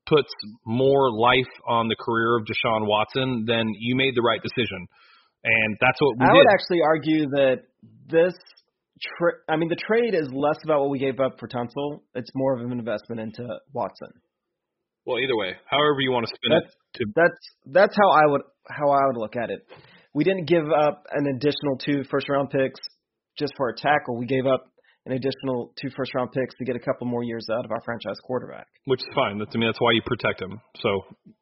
puts more life on the career of Deshaun Watson, then you made the right decision. And that's what we I did. would actually argue that this Tra- I mean, the trade is less about what we gave up for Tunsil. It's more of an investment into Watson. Well, either way, however you want to spin that's, it. To... That's that's how I would how I would look at it. We didn't give up an additional two first round picks just for a tackle. We gave up an additional two first round picks to get a couple more years out of our franchise quarterback. Which is fine. That's I mean that's why you protect him. So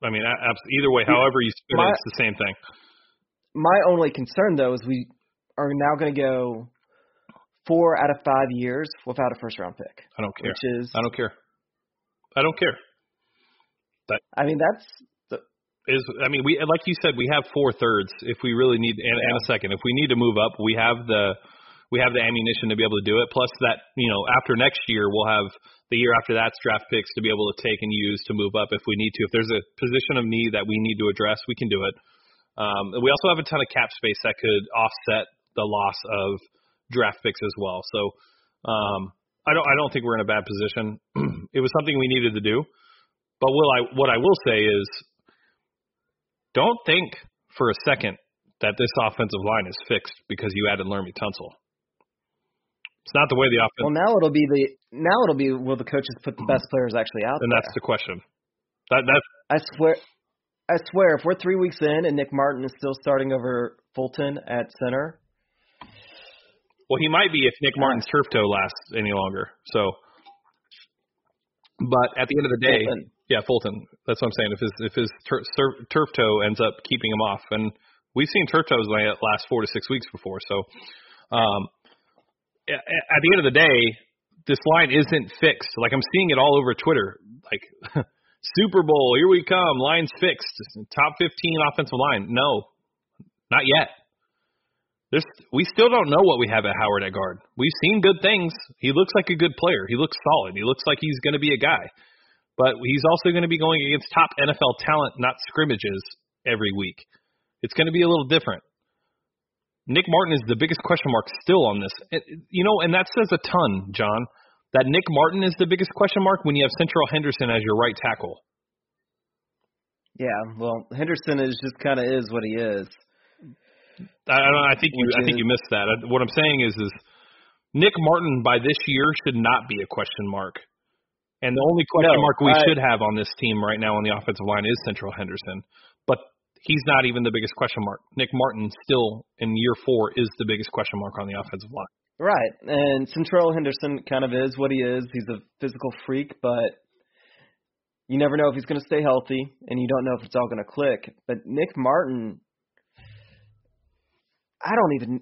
I mean, either way, however you spin my, it, it's the same thing. My only concern though is we are now going to go four out of five years without a first round pick. I don't care. Which is I don't care. I don't care. That I mean that's the is I mean we like you said we have four thirds if we really need and, and a second if we need to move up we have the we have the ammunition to be able to do it plus that you know after next year we'll have the year after that's draft picks to be able to take and use to move up if we need to if there's a position of need that we need to address we can do it um, we also have a ton of cap space that could offset the loss of draft picks as well so um, I don't I don't think we're in a bad position it was something we needed to do but will I what I will say is don't think for a second that this offensive line is fixed because you added Laremy Tunsil. It's not the way the offense. Well, now it'll be the now it'll be will the coaches put the best players actually out there. and there? that's the question. That that's I swear, I swear, if we're three weeks in and Nick Martin is still starting over Fulton at center, well, he might be if Nick Martin's turf toe lasts any longer. So, but at the end of the day, Fulton. yeah, Fulton. That's what I'm saying. If his if his tur- sur- turf toe ends up keeping him off, and we've seen turf toes last four to six weeks before. So, um, at the end of the day, this line isn't fixed. Like I'm seeing it all over Twitter. Like Super Bowl, here we come. Line's fixed. Top 15 offensive line. No, not yet. There's, we still don't know what we have at Howard at guard. We've seen good things. He looks like a good player. He looks solid. He looks like he's going to be a guy. But he's also going to be going against top NFL talent, not scrimmages, every week. It's going to be a little different. Nick Martin is the biggest question mark still on this. You know, and that says a ton, John, that Nick Martin is the biggest question mark when you have Seantrel Henderson as your right tackle. yeah. Well, Henderson is just kind of is what he is. I, I, don't know, I think you Which I think is- you missed that. I, what I'm saying is is Nick Martin by this year should not be a question mark. And the only question No, mark we I- should have on this team right now on the offensive line is Seantrel Henderson. But he's not even the biggest question mark. Nick Martin still in year 4 is the biggest question mark on the offensive line. Right. And Seantrel Henderson kind of is what he is. He's a physical freak, but you never know if he's going to stay healthy, and you don't know if it's all going to click. But Nick Martin, I don't even.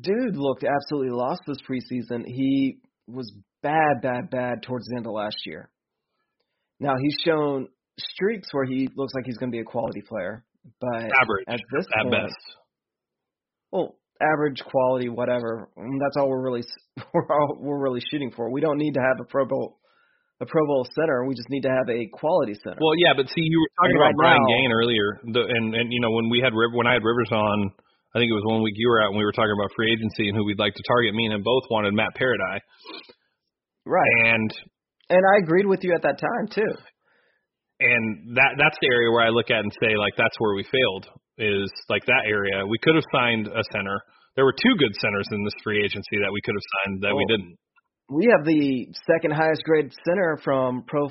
Dude looked absolutely lost this preseason. He was bad, bad, bad towards the end of last year. Now he's shown streaks where he looks like he's going to be a quality player, but Average at this at point, best. well, average quality, whatever. That's all we're really we're all we're really shooting for. We don't need to have a Pro Bowl a Pro Bowl center. We just need to have a quality center. Well, yeah, but see, you were talking about Brian now- Gaine earlier, the, and and you know when we had when I had Rivers on, I think it was one week you were out, and we were talking about free agency and who we'd like to target. Me and him both wanted Matt Paradis. right. and And I agreed with you at that time too. and that that's the area where I look at and say like that's where we failed is like that area. We could have signed a center. There were two good centers in this free agency that we could have signed that we didn't. We have the second highest grade center from Pro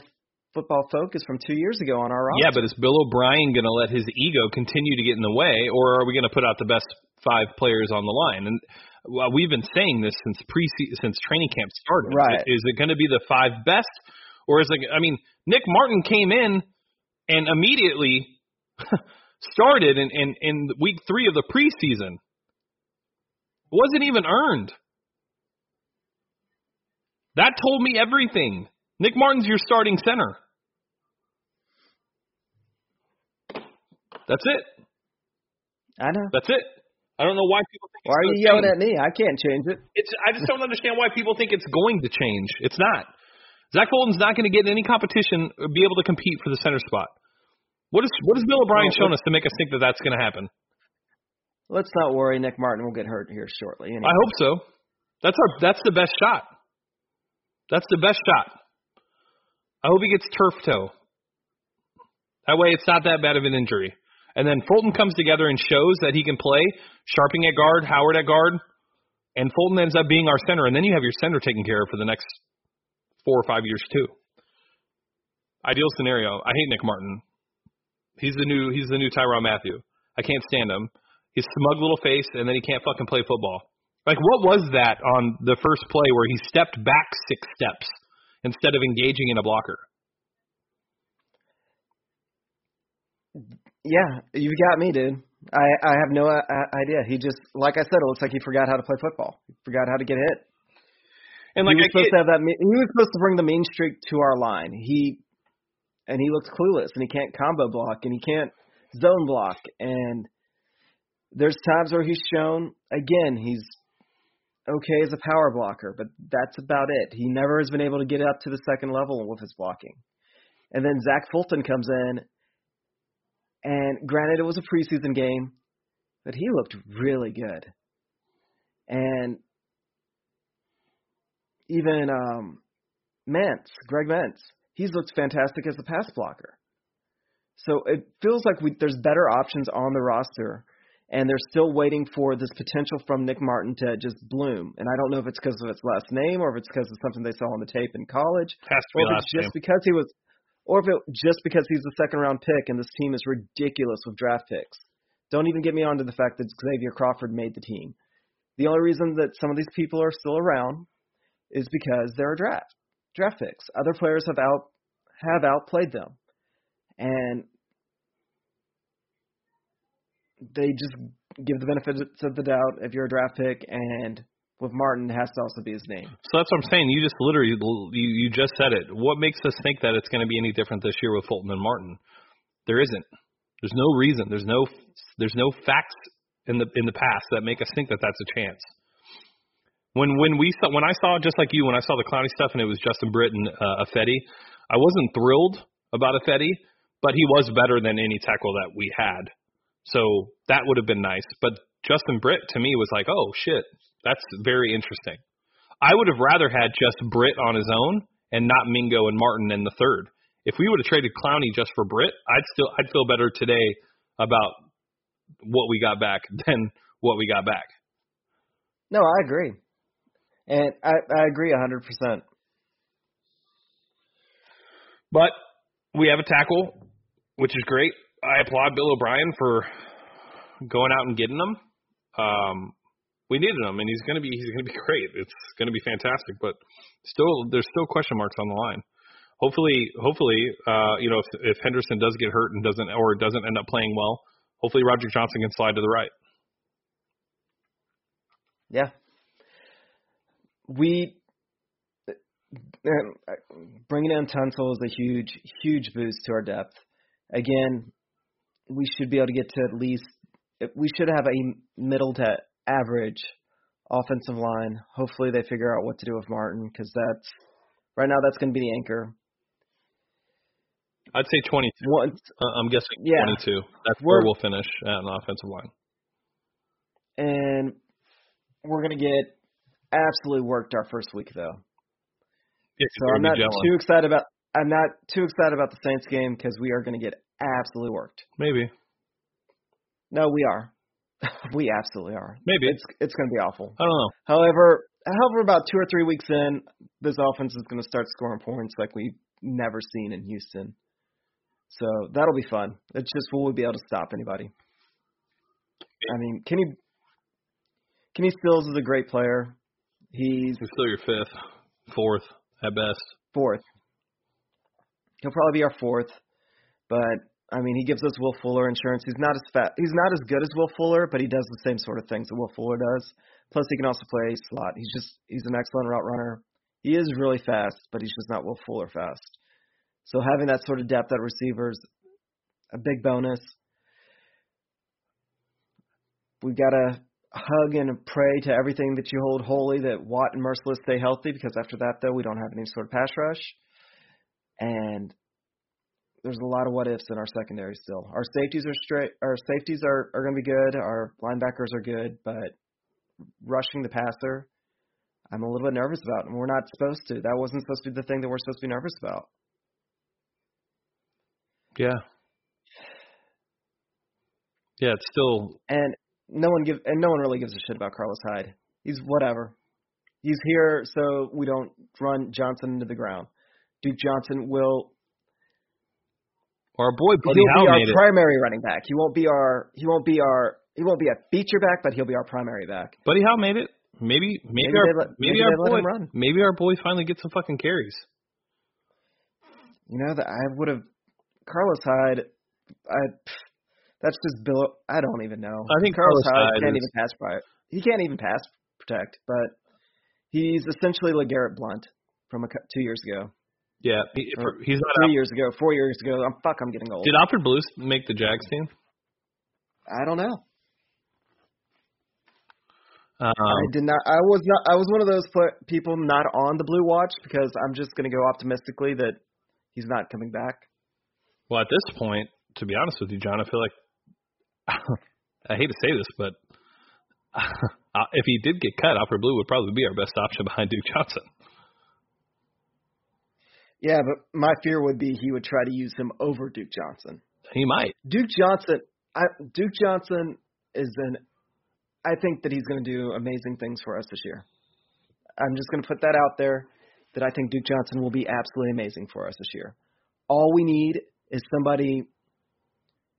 Football Focus from two years ago on our roster. Yeah, but is Bill O'Brien going to let his ego continue to get in the way, or are we going to put out the best five players on the line? And well, we've been saying this since pre since training camp started. Right. Is it going to be the five best, or is it? I mean, Nick Martin came in and immediately started in in, in week three of the preseason. It wasn't even earned. That told me everything. Nick Martin's your starting center. That's it. I know. That's it. I don't know why people think Why are you yelling change. at me? I can't change it. It's I just don't understand why people think it's going to change. It's not. Zach Fulton's not going to get any competition or be able to compete for the center spot. What is what has Bill O'Brien shown us to make us think that that's going to happen? Let's not worry. Nick Martin will get hurt here shortly. Anyway. I hope so. That's our that's the best shot. That's the best shot. I hope he gets turf toe. That way it's not that bad of an injury. And then Fulton comes together and shows that he can play, Scharping at guard, Howard at guard, and Fulton ends up being our center, and then you have your center taken care of for the next four or five years too. Ideal scenario. I hate Nick Martin. He's the new he's the new Tyrann Mathieu. I can't stand him. His smug little face, and then he can't fucking play football. Like, what was that on the first play where he stepped back six steps instead of engaging in a blocker? Yeah, you got me, dude. I I have no uh, idea. He just, like I said, it looks like he forgot how to play football. He forgot how to get hit. And like, he I was supposed get, to have that. He was supposed to bring the mean streak to our line. He and he looks clueless, and he can't combo block, and he can't zone block. And there's times where he's shown again he's okay as a power blocker, but that's about it. He never has been able to get up to the second level with his blocking. And then Zach Fulton comes in, and granted it was a preseason game, but he looked really good. And even um, Mentz, Greg Mancz, he's looked fantastic as a pass blocker. So it feels like we, there's better options on the roster and they're still waiting for this potential from Nick Martin to just bloom. And I don't know if it's because of its last name or if it's because of something they saw on the tape in college, or if it's just name. because he was, or if it just because he's a second round pick and this team is ridiculous with draft picks. Don't even get me onto the fact that Xavier Crawford made the team. The only reason that some of these people are still around is because they're draft draft picks. Other players have out have outplayed them, and they just give the benefits of the doubt if you're a draft pick. And with Martin, it has to also be his name. So that's what I'm saying. You just literally you you just said it. What makes us think that it's going to be any different this year with Fulton and Martin? There isn't. There's no reason. There's no there's no facts in the in the past that make us think that that's a chance. When when we saw when I saw just like you when I saw the Clowney stuff and it was Justin Britt and uh, I wasn't thrilled about Ifedi, but he was better than any tackle that we had. So that would have been nice. But Justin Britt to me was like, oh shit, that's very interesting. I would have rather had just Britt on his own and not Mingo and Martin in the third. If we would have traded Clowney just for Britt, I'd still I'd feel better today about what we got back than what we got back. No, I agree, and I I agree a hundred percent. But we have a tackle, which is great. I applaud Bill O'Brien for going out and getting them. Um, we needed him, and he's gonna be he's gonna be great. It's gonna be fantastic. But still, there's still question marks on the line. Hopefully, hopefully, uh, you know, if, if Henderson does get hurt and doesn't or doesn't end up playing well, hopefully Roger Johnson can slide to the right. Yeah, we uh, bringing in Tunsil is a huge huge boost to our depth. Again, we should be able to get to at least we should have a middle to average offensive line. Hopefully, they figure out what to do with Martin because that's right now that's going to be the anchor. I'd say 22. Once Uh, I'm guessing Yeah. 22. That's We're- where we'll finish at an offensive line. and we're going to get absolutely worked our first week though. Yeah, So I'm not too excited about I'm not too excited about the Saints game because we are going to get absolutely worked. Maybe, No, we are. we absolutely are. maybe. It's it's going to be awful. I don't know. However, however, about two or three weeks in, this offense is going to start scoring points like we've never seen in Houston. So that'll be fun. It's just will we be able to stop anybody? I mean, Kenny Kenny Stills is a great player. He's He's still your fifth, fourth at best. fourth. He'll probably be our fourth, but I mean, he gives us Will Fuller insurance. He's not as fat. He's not as good as Will Fuller, but he does the same sort of things that Will Fuller does. Plus, he can also play slot. He's just he's an excellent route runner. He is really fast, but he's just not Will Fuller fast. So having that sort of depth at receivers, a big bonus. We've got to hug and pray to everything that you hold holy that Watt and Mercilus stay healthy because after that, though, we don't have any sort of pass rush. And there's a lot of what ifs in our secondary still. Our safeties are straight. Our safeties are are going to be good. Our linebackers are good, but rushing the passer, I'm a little bit nervous about, and we're not supposed to. That wasn't supposed to be the thing that we're supposed to be nervous about. Yeah. Yeah, it's still And no one give and no one really gives a shit about Carlos Hyde. He's whatever. He's here so we don't run Johnson into the ground. Duke Johnson will our boy Buddy he'll Howe be our made it. primary running back. He won't be our he won't be our he won't be a feature back, but he'll be our primary back. Buddy Howell made it. Maybe maybe, Maybe our let- maybe, maybe our boy him run. maybe our boy finally gets some fucking carries. You know that I would have Carlos Hyde. I that's just Bill. I don't even know. I think Carlos, Carlos Hyde Hyde can't is- even pass pri He can't even pass protect, but he's essentially LeGarrette Blount from a, two years ago, Yeah, he, he's not. three Out. years ago, four years ago. I'm fuck. I'm getting old. Did Alfred Blues make the Jags team? I don't know. Um, I did not. I was not. I was one of those pl- people not on the blue watch because I'm just going to go optimistically that he's not coming back. well, at this point, to be honest with you, John, I feel like I hate to say this, but uh, if he did get cut, Alfred Blue would probably be our best option behind Duke Johnson. Yeah, but my fear would be he would try to use him over Duke Johnson. He might. Duke Johnson. I, Duke Johnson is an. I think that he's going to do amazing things for us this year. I'm just going to put that out there that I think Duke Johnson will be absolutely amazing for us this year. All we need is somebody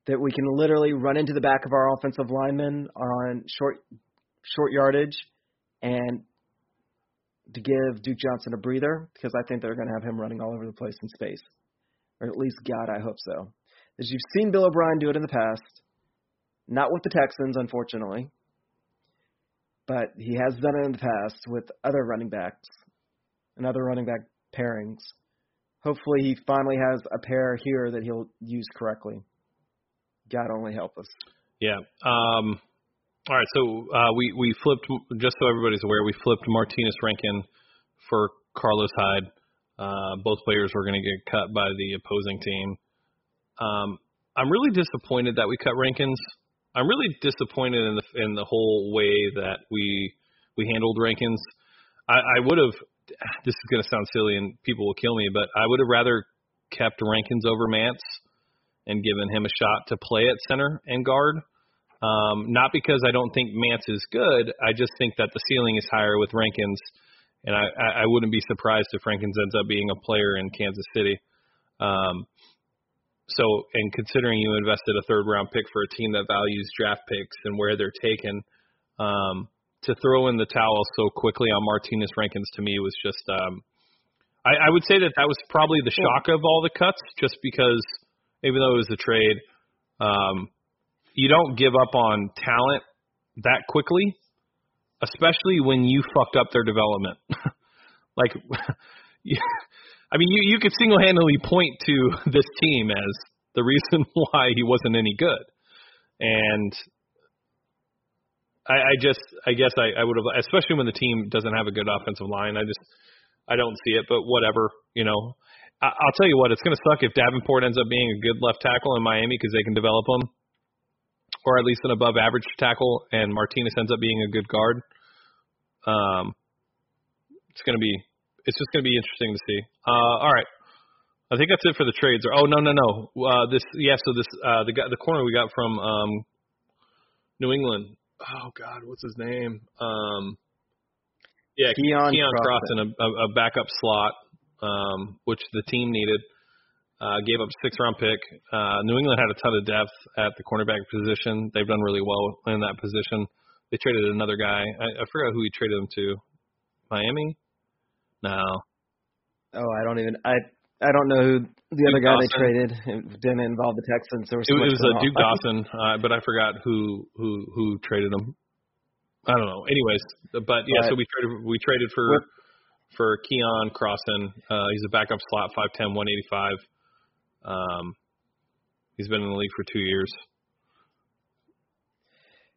that we can literally run into the back of our offensive linemen on short short yardage and to give Duke Johnson a breather because I think they're going to have him running all over the place in space. Or at least God, I hope so. As you've seen Bill O'Brien do it in the past, not with the Texans, unfortunately, but he has done it in the past with other running backs and other running back pairings. Hopefully, he finally has a pair here that he'll use correctly. God only help us. Yeah. Um, all right. So uh, we we flipped just so everybody's aware. We flipped Martinas Rankin for Carlos Hyde. Uh, both players were going to get cut by the opposing team. Um, I'm really disappointed that we cut Rankins. I'm really disappointed in the in the whole way that we we handled Rankins. I, I would have. This is going to sound silly and people will kill me, but I would have rather kept Rankins over Mancz and given him a shot to play at center and guard. Um, not because I don't think Mancz is good. I just think that the ceiling is higher with Rankins, and I, I wouldn't be surprised if Rankins ends up being a player in Kansas City. Um, so, and considering you invested a third round pick for a team that values draft picks and where they're taken, um, to throw in the towel so quickly on Martinas Rankins to me was just, um, I, I would say that that was probably the shock of all the cuts, just because even though it was a trade, um, you don't give up on talent that quickly, especially when you fucked up their development. like, I mean, you you could single handedly point to this team as the reason why he wasn't any good, and I, I just I guess I, I would have, especially when the team doesn't have a good offensive line. I just I don't see it, but whatever, you know. I, I'll tell you what, it's going to suck if Davenport ends up being a good left tackle in Miami because they can develop him, or at least an above average tackle, and Martinas ends up being a good guard. Um, it's going to be it's just going to be interesting to see. Uh, all right. I think that's it for the trades. Oh no no no. Uh, this yeah. So this uh, the guy the corner we got from um, New England. Oh God, what's his name? Um, yeah, Keon Keon Crossen. Crossen, a, a, a backup slot, um, which the team needed. Uh, gave up a six round pick. Uh, New England had a ton of depth at the cornerback position. They've done really well in that position. They traded another guy. I, I forgot who he traded them to. Miami? No. Oh, I don't even. I I don't know who the other guy Dawson. they traded. It didn't involve the Texans. There was It, it was uh, going Duke on. Dawson, uh, but I forgot who who who traded him. I don't know. Anyways, but yeah, so we traded we traded for for Keon Crossen. Uh, he's a backup slot, 5'10", 185. Um, he's been in the league for two years.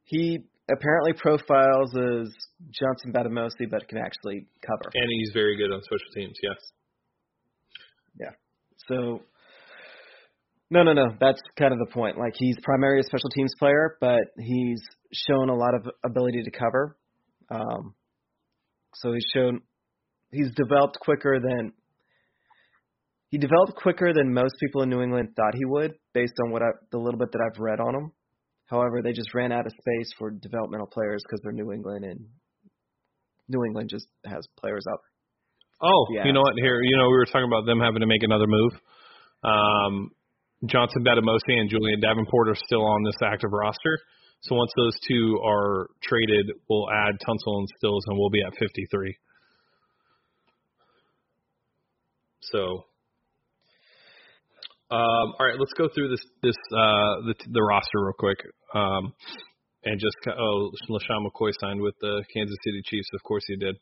He apparently profiles as Johnson Bademosi, but can actually cover. And he's very good on special teams. Yes. Yeah. So, no, no, no. That's kind of the point. Like he's primarily a special teams player, but he's shown a lot of ability to cover. Um, so he's shown he's developed quicker than he developed quicker than most people in New England thought he would, based on what I, the little bit that I've read on him. However, they just ran out of space for developmental players because they're New England, and New England just has players out. Oh, Yeah. you know what? Here, you know, we were talking about them having to make another move. Um, Johnson Bademosi and Julie'n Davenport are still on this active roster. So once those two are traded, we'll add Tunsil and Stills, and we'll be at 53. So, um, all right, let's go through this this uh, the the roster real quick. Um, and just oh, LeSean McCoy signed with the Kansas City Chiefs. Of course he did.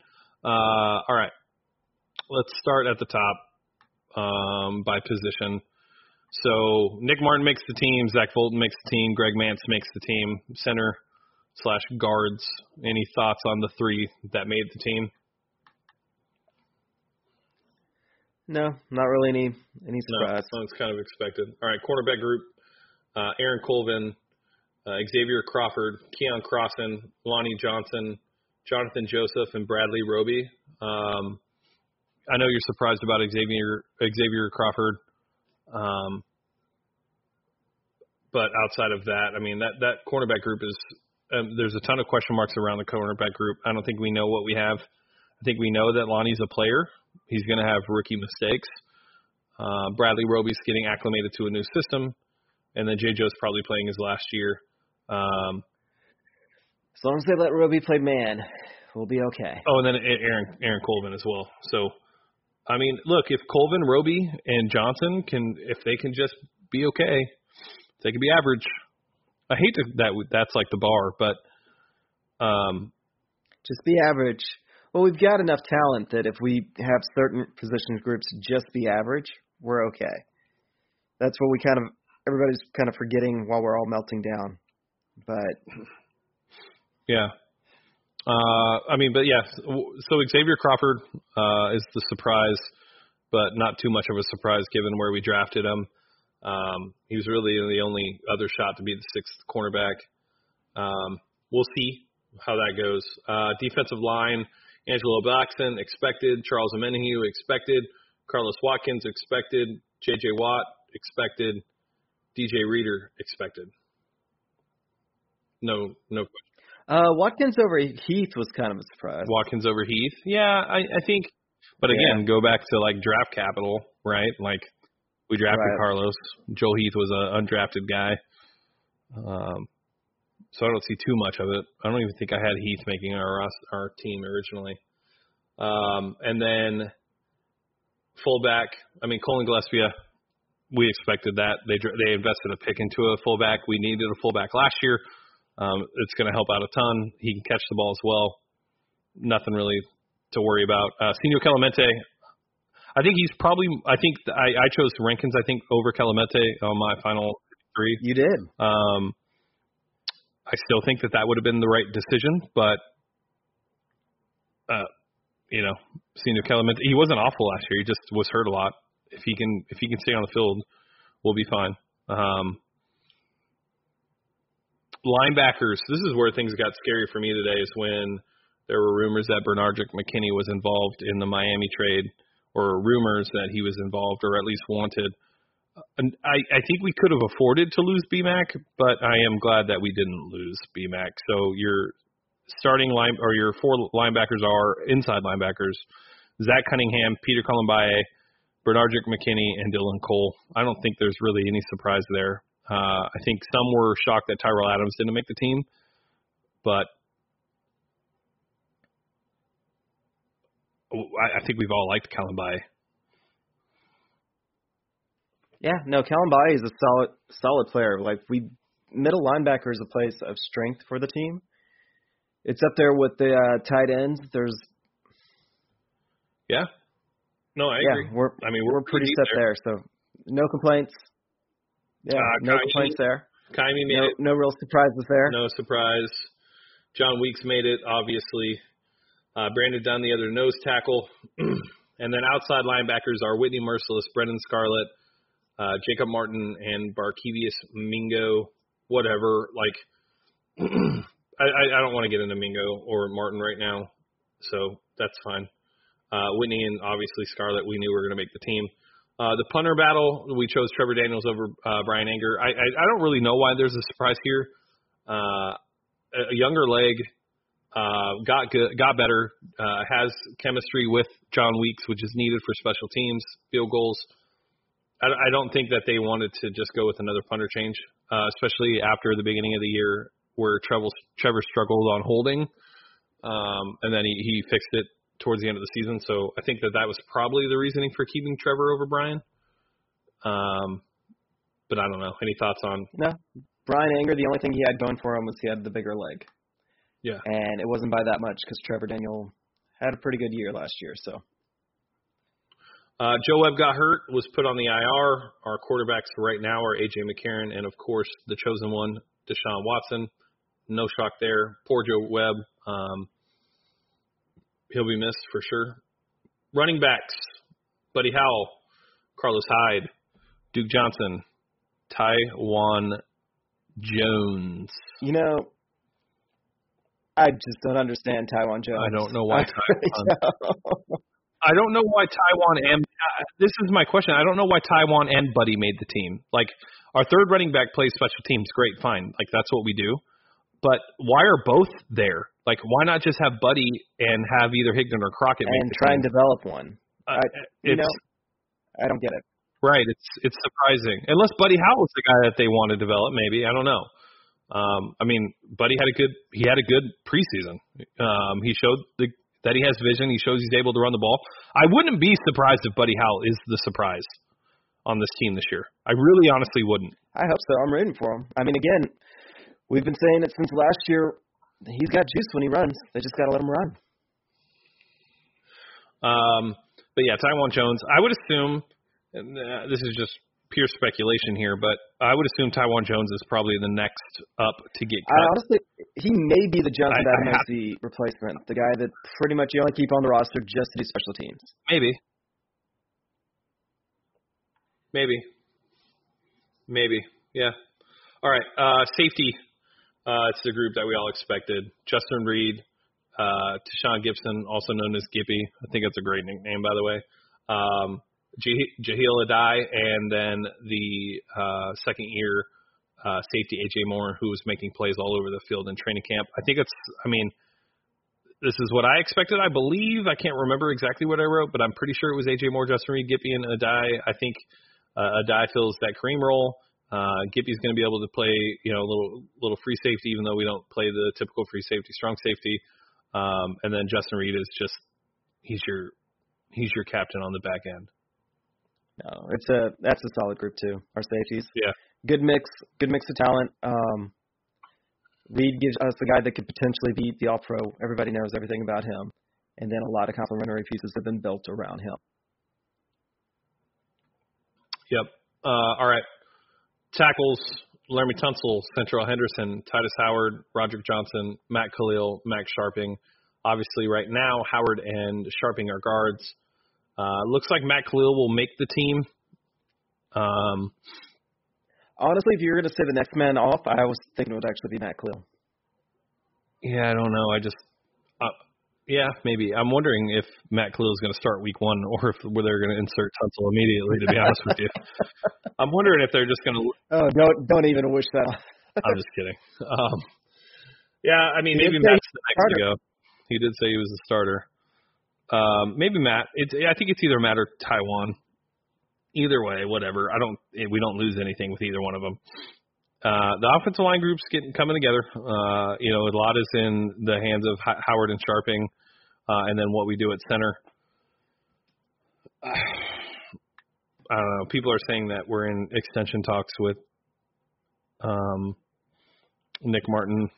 Uh, all right let's start at the top um, by position. So Nick Martin makes the team, Zach Fulton makes the team, Greg Mancz makes the team, center slash guards. Any thoughts on the three that made the team? No, not really any any No, surprise. that's kind of expected. All right, quarterback group: uh, Aaron Colvin, uh, Xavier Crawford, Keon Crossen, Lonnie Johnson, Johnathan Joseph, and Bradley Roby. Um, I know you're surprised about Xavier Xavier Crawford, um, but outside of that, I mean that that cornerback group is um, there's a ton of question marks around the cornerback group. I don't think we know what we have. I think we know that Lonnie's a player. He's going to have rookie mistakes. Uh, Bradley Roby's getting acclimated to a new system, and then Jay Joe's probably playing his last year. Um, As long as they let Roby play man, we'll be okay. oh, and then Aaron Aaron Colvin as well. So, I mean, look, if Colvin, Roby, and Johnson can, if they can just be okay, they can be average. I hate to, that that's like the bar, but um, Just be average. Well, we've got enough talent that if we have certain position groups just be average, we're okay. That's what we kind of everybody's kind of forgetting while we're all melting down. But Yeah. Uh, I mean, but yeah. So Xavier Crawford uh, is the surprise, but not too much of a surprise given where we drafted him. Um, he was really the only other shot to be the sixth cornerback. Um, we'll see how that goes. Uh, defensive line: Angelo Blackson expected, Charles Omenihu expected, Carlos Watkins expected, J.J. Watt expected, DJ Reader expected. No, no question. uh Watkins over Heath was kind of a surprise. Watkins over Heath. Yeah, I, I think. But again, go back to like draft capital, right? Like we drafted Right. Carlos. Joel Heath was an undrafted guy. Um, so I don't see too much of it. I don't even think I had Heath making our our team originally. Um, and then fullback. I mean, Cullen Gillaspia. We expected that. They they invested a pick into a fullback. We needed a fullback last year. Um, it's going to help out a ton. He can catch the ball as well. Nothing really to worry about. Uh, Senor Clemente, I think he's probably. I think I, I chose Rankins. I think over Clemente on my final three. You did. Um, I still think that that would have been the right decision, but uh, you know, Senor Clemente, he wasn't awful last year. He just was hurt a lot. If he can, if he can stay on the field, we'll be fine. Um, linebackers. This is where things got scary for me today. Is when there were rumors that Benardrick McKinney was involved in the Miami trade, or rumors that he was involved, or at least wanted. And I, I think we could have afforded to lose BMAC, but I am glad that we didn't lose BMAC. So your starting line or your four linebackers are inside linebackers: Zach Cunningham, Peter Kalambayi, Benardrick McKinney, and Dylan Cole. I don't think there's really any surprise there. Uh, I think some were shocked that Tyrell Adams didn't make the team, but I, I think we've all liked Kalambayi. Yeah, no, Kalambayi is a solid solid player. Like we middle linebacker is a place of strength for the team. It's up there with the uh, tight ends. There's Yeah. No, I yeah, agree. we're I mean, we're, we're pretty deep set there. So no complaints. Yeah, Uh, no Kaimi- complaints there. Kaimi made No, it. no real surprises there. No surprise. Jon Weeks made it, obviously. Uh, Brandon Dunn, the other nose tackle. and then outside linebackers are Whitney Mercilus, Brennan Scarlett, uh, Jacob Martin, and Barkevious Mingo, whatever. Like, I, I, don't want to get into Mingo or Martin right now, so that's fine. Uh, Whitney and obviously Scarlett, we knew we were going to make the team. Uh, the punter battle, we chose Trevor Daniels over uh, Brian Anger. I, I, I don't really know why there's a surprise here. Uh, a younger leg, uh, got good, got better, uh, has chemistry with Jon Weeks, which is needed for special teams, field goals. I, I don't think that they wanted to just go with another punter change, uh, especially after the beginning of the year where Trevor, Trevor struggled on holding, um, and then he, he fixed it towards the end of the season. So I think that that was probably the reasoning for keeping Trevor over Brian. Um, but I don't know. Any thoughts on? No, Brian Anger. The only thing he had going for him was he had the bigger leg, Yeah. and it wasn't by that much because Trevor Daniel had a pretty good year last year. So Uh, Joe Webb got hurt, was put on the IR. Our quarterbacks right now are AJ McCarron and of course the chosen one, Deshaun Watson. No shock there. Poor Joe Webb. Um, he'll be missed for sure. Running backs: Buddy Howell, Carlos Hyde, Duke Johnson, Taiwan Jones. You know, I just don't understand Taiwan Jones. I don't know why Taiwan. I don't know why Taiwan and uh, this is my question. I don't know why Taiwan and Buddy made the team. Like our third running back plays special teams, great, fine. Like that's what we do. But why are both there? Like why not just have Buddy and have either Higdon or Crockett and try team? and develop one. Uh, I, you know, I don't get it. right. It's it's surprising. Unless Buddy Howell Howell's the guy that they want to develop, maybe I don't know. Um, I mean, Buddy had a good he had a good preseason. Um, he showed the, that he has vision. He shows he's able to run the ball. I wouldn't be surprised if Buddy Howell is the surprise on this team this year. I really honestly wouldn't. I hope so. I'm rooting for him. I mean, again, we've been saying it since last year. He's got juice when he runs. They just got to let him run. Um, but yeah, Taiwan Jones. I would assume and, uh, this is just pure speculation here, but I would assume Taiwan Jones is probably the next up to get cut. I honestly, he may be the Johnson I- I have- Bademosi replacement, the guy that pretty much you only keep on the roster just to do special teams. Maybe. Maybe. Maybe. Yeah. All right. Uh, safety. Uh, it's the group that we all expected. Justin Reid, uh, Tashaun Gipson, also known as Gippy. I think that's a great nickname, by the way. Um, Jah- Jahleel Addae, and then the uh, second year uh, safety AJ Moore, who was making plays all over the field in training camp. I think it's. I mean, this is what I expected. I believe I can't remember exactly what I wrote, but I'm pretty sure it was AJ Moore, Justin Reid, Gippy, and Addae. I think uh, Adai fills that Kareem role. Uh, Gippy's going to be able to play, you know, a little little free safety, even though we don't play the typical free safety, strong safety. Um, and then Justin Reid is just he's your he's your captain on the back end. No, it's a that's a solid group too. Our safeties. Yeah. Good mix. Good mix of talent. Um, Reid gives us the guy that could potentially beat the All Pro. Everybody knows everything about him, and then a lot of complementary pieces have been built around him. Yep. Uh, all right. Tackles: Laremy Tunsil, Seantrel Henderson, Tytus Howard, Roderick Johnson, Matt Kalil, Max Scharping. Obviously, right now Howard and Sharping are guards. Uh, looks like Matt Kalil will make the team. Um, Honestly, if you were going to say the next man off, I was thinking it would actually be Matt Kalil. yeah, I don't know. I just, uh, yeah, maybe. I'm wondering if Matt Kalil is going to start week one, or if where they're going to insert Tunsil immediately. To be honest with you, I'm wondering if they're just going to Oh, don't don't even wish that. I'm just kidding. Um, yeah, I mean, He maybe Matt's the next to go. He did say he was a starter. Um, maybe Matt. I think it's either Matt or Taiwan. Either way, whatever. I don't. eh, We don't lose anything with either one of them. Uh, the offensive line group's getting coming together. Uh, you know, a lot is in the hands of Ho- Howard and Scharping, uh, and then what we do at center. I don't know. People are saying that we're in extension talks with um, Nick Martin.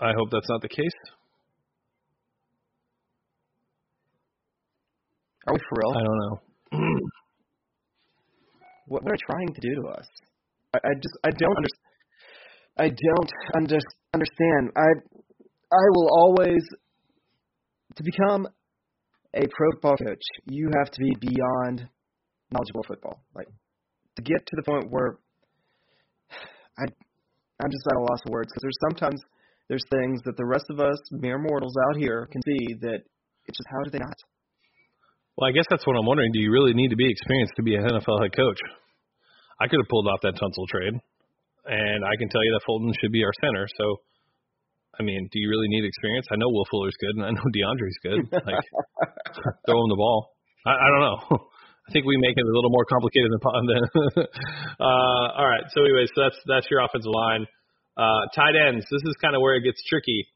I hope that's not the case. Are we for real? I don't know. what they're trying to do to us. I, I just I don't under, I don't under, understand. I I will always to become a pro football coach, you have to be beyond knowledgeable football. Like to get to the point where I I'm just at a loss of words because there's sometimes there's things that the rest of us mere mortals out here can see that it's just how do they not? Well, I guess that's what I'm wondering. Do you really need to be experienced to be an NFL head coach? I could have pulled off that Tunsil trade, and I can tell you that Fulton should be our center. So, I mean, do you really need experience? I know Will Fuller's good, and I know DeAndre's good. Like, throw him the ball. I, I don't know. I think we make it a little more complicated than. than uh, all right. So, anyway, so that's that's your offensive line. Uh, tight ends. This is kind of where it gets tricky.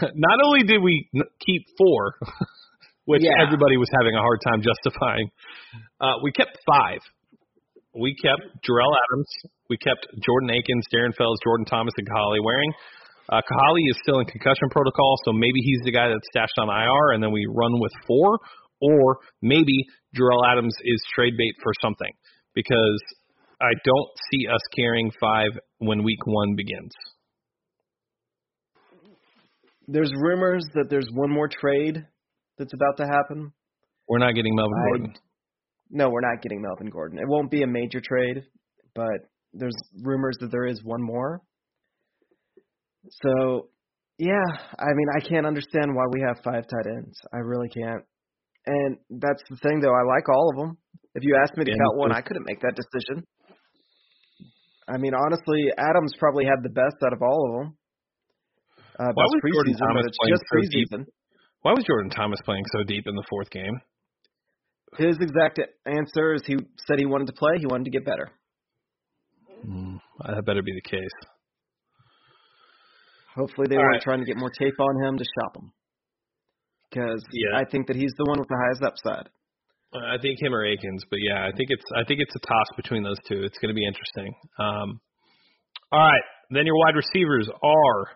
Not only did we keep four, which Yeah. everybody was having a hard time justifying, uh, we kept five. We kept Jerell Adams. We kept Jordan Akins, Darren Fells, Jordan Thomas, and Holly Warring. Uh, Kahale is still in concussion protocol, so maybe he's the guy that's stashed on IR, and then we run with four, or maybe Jerell Adams is trade bait for something because I don't see us carrying five when week one begins. There's rumors that there's one more trade that's about to happen. We're not getting Melvin I- Gordon. No, we're not getting Melvin Gordon. It won't be a major trade, but there's rumors that there is one more. So, yeah, I mean, I can't understand why we have five tight ends. I really can't. And that's the thing, though. I like all of them. If you asked me to Yeah, count one. I couldn't make that decision. I mean, honestly, Adams probably had the best out of all of them. Uh, Why was Jordan preseason, Thomas but it's playing just so deep? Preseason. Why was Jordan Thomas playing so deep in the fourth game? His exact answer is he said he wanted to play. He wanted to get better. Mm, that better be the case. Hopefully, they All weren't right. trying to get more tape on him to shop him. Because Yeah. I think that he's the one with the highest upside. I think him or Akins, but yeah, I think it's I think it's a toss between those two. It's going to be interesting. Um, all right, then your wide receivers are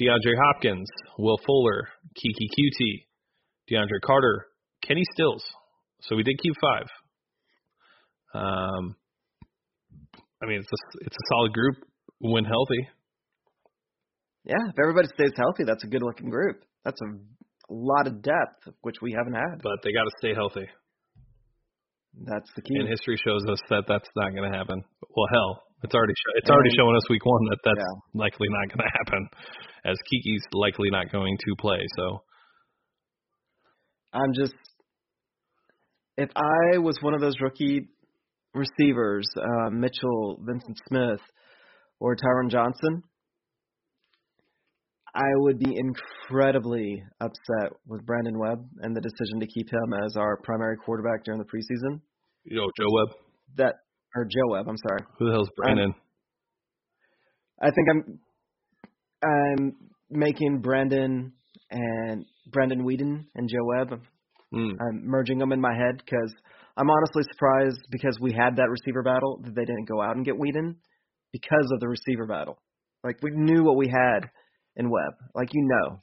DeAndre Hopkins, Will Fuller, Keke Coutee, DeAndre Carter, Kenny Stills. So we did keep five. Um, I mean, it's a it's a solid group when healthy. Yeah, if everybody stays healthy, that's a good looking group. That's a, lot of depth, which we haven't had. but they got to stay healthy. That's the key. And history shows us that that's not going to happen. Well, hell, it's already show, it's already showing us week one that that's Yeah. likely not going to happen, as Keke's likely not going to play. So I'm just, if I was one of those rookie receivers, uh, Mitchell, Vincent Smith, or Tyron Johnson, I would be incredibly upset with Brandon Webb and the decision to keep him as our primary quarterback during the preseason. know, Joe Webb, That or Joe Webb, I'm sorry. who the hell's Brandon? I think I'm I'm making Brandon and Brandon Weeden and Joe Webb. Mm. I'm merging them in my head because I'm honestly surprised because we had that receiver battle that they didn't go out and get Weeden because of the receiver battle. Like we knew what we had in Webb, like you know,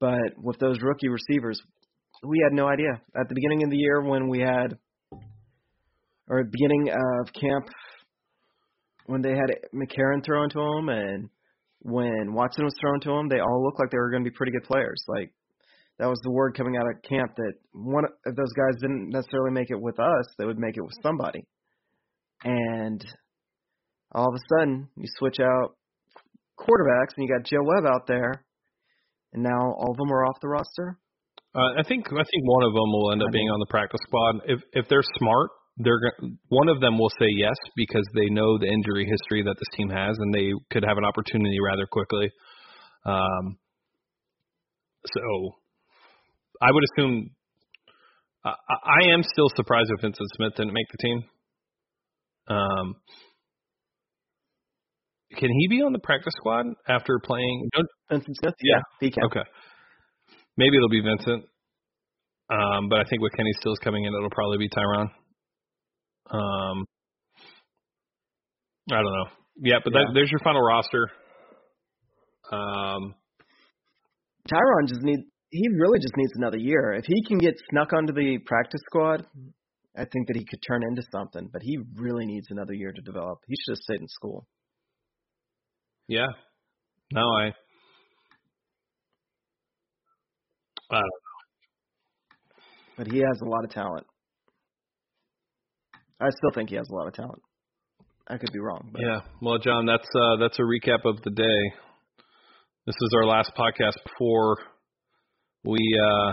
but with those rookie receivers, we had no idea at the beginning of the year when we had, or beginning of camp when they had McCarron thrown to him and when Watson was thrown to him, they all looked like they were going to be pretty good players. Like that was the word coming out of camp that one of those guys didn't necessarily make it with us; they would make it with somebody. And all of a sudden, you switch out quarterbacks, and you got Joe Webb out there, and now all of them are off the roster. Uh, I think I think one of them will end up I being on the practice squad. If if they're smart, they're one of them will say yes because they know the injury history that this team has, and they could have an opportunity rather quickly. Um, so I would assume. I, I am still surprised if Vincent Smith didn't make the team. Um, can he be on the practice squad after playing? Vincent Smith, Yeah. he can. Okay. Maybe it'll be Vincent. Um, but I think with Kenny Stills coming in, it'll probably be Tyron. Um, I don't know. Yeah, but Yeah. That, there's your final roster. Um, Tyron just needs. He really just needs another year. If he can get snuck onto the practice squad, I think that he could turn into something. But he really needs another year to develop. He should have stayed in school. yeah. No, I. I don't know. But he has a lot of talent. I still think he has a lot of talent. I could be wrong. But Yeah. Well, John, that's uh, that's a recap of the day. This is our last podcast before we uh,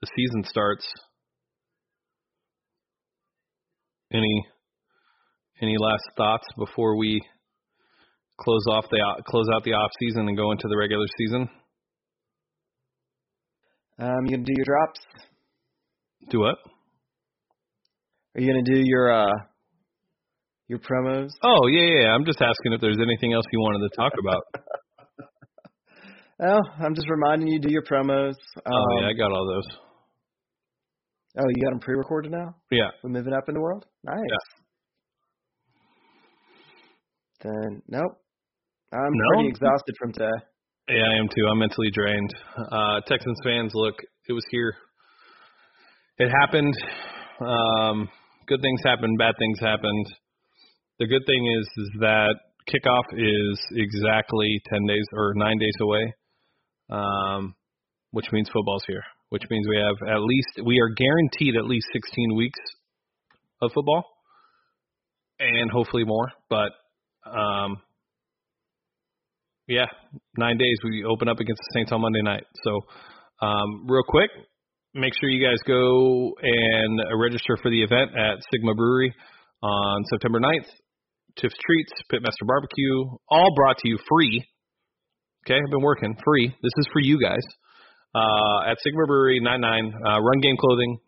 the season starts. Any any last thoughts before we close off the close out the off season and go into the regular season? Um, you gonna do your drops? Do what? Are you gonna do your uh your promos? Oh yeah, yeah. I'm just asking if there's anything else you wanted to talk about. Oh, I'm just reminding you to do your promos. Um, oh yeah, I got all those. oh, you got them pre-recorded now. Yeah. We're moving up in the world. Nice. Yeah. Then nope. I'm No? pretty exhausted from today. Yeah, I am too. I'm mentally drained. Uh, Texans fans, look, it was here. It happened. Um, good things happened. Bad things happened. The good thing is, is that kickoff is exactly ten days or nine days away, um, which means football's here. Which means we have at least we are guaranteed at least 16 weeks of football, and hopefully more. But um, yeah, nine days. We open up against the Saints on Monday night. So, um, real quick, make sure you guys go and register for the event at Sigma Brewery on September 9th. Tiff's Treats, Pitmaster Barbecue, all brought to you free. Okay, I've been working free. This is for you guys. Uh, at Sigma Brewery 99, uh, Run Game Clothing,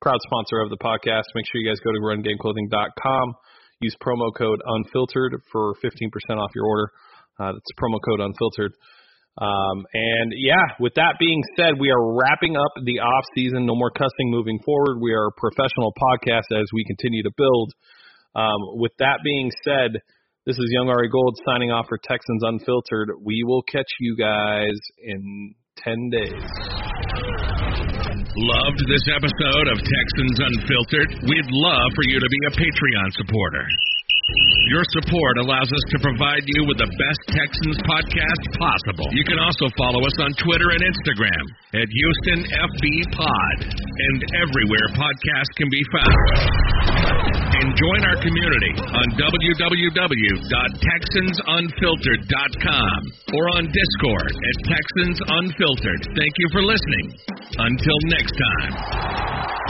proud sponsor of the podcast. Make sure you guys go to rungameclothing.com. Use promo code unfiltered for 15% off your order. Uh, that's promo code unfiltered. Um, and yeah, with that being said, we are wrapping up the off season. No more cussing moving forward. We are a professional podcast as we continue to build. Um, with that being said, this is Young Ari Gold signing off for Texans Unfiltered. We will catch you guys in 10 days. Loved this episode of Texans Unfiltered? We'd love for you to be a Patreon supporter. Your support allows us to provide you with the best Texans podcast possible. You can also follow us on Twitter and Instagram at Houston FB Pod and everywhere podcasts can be found. And join our community on www.texansunfiltered.com or on Discord at Texans Unfiltered. Thank you for listening. Until next time.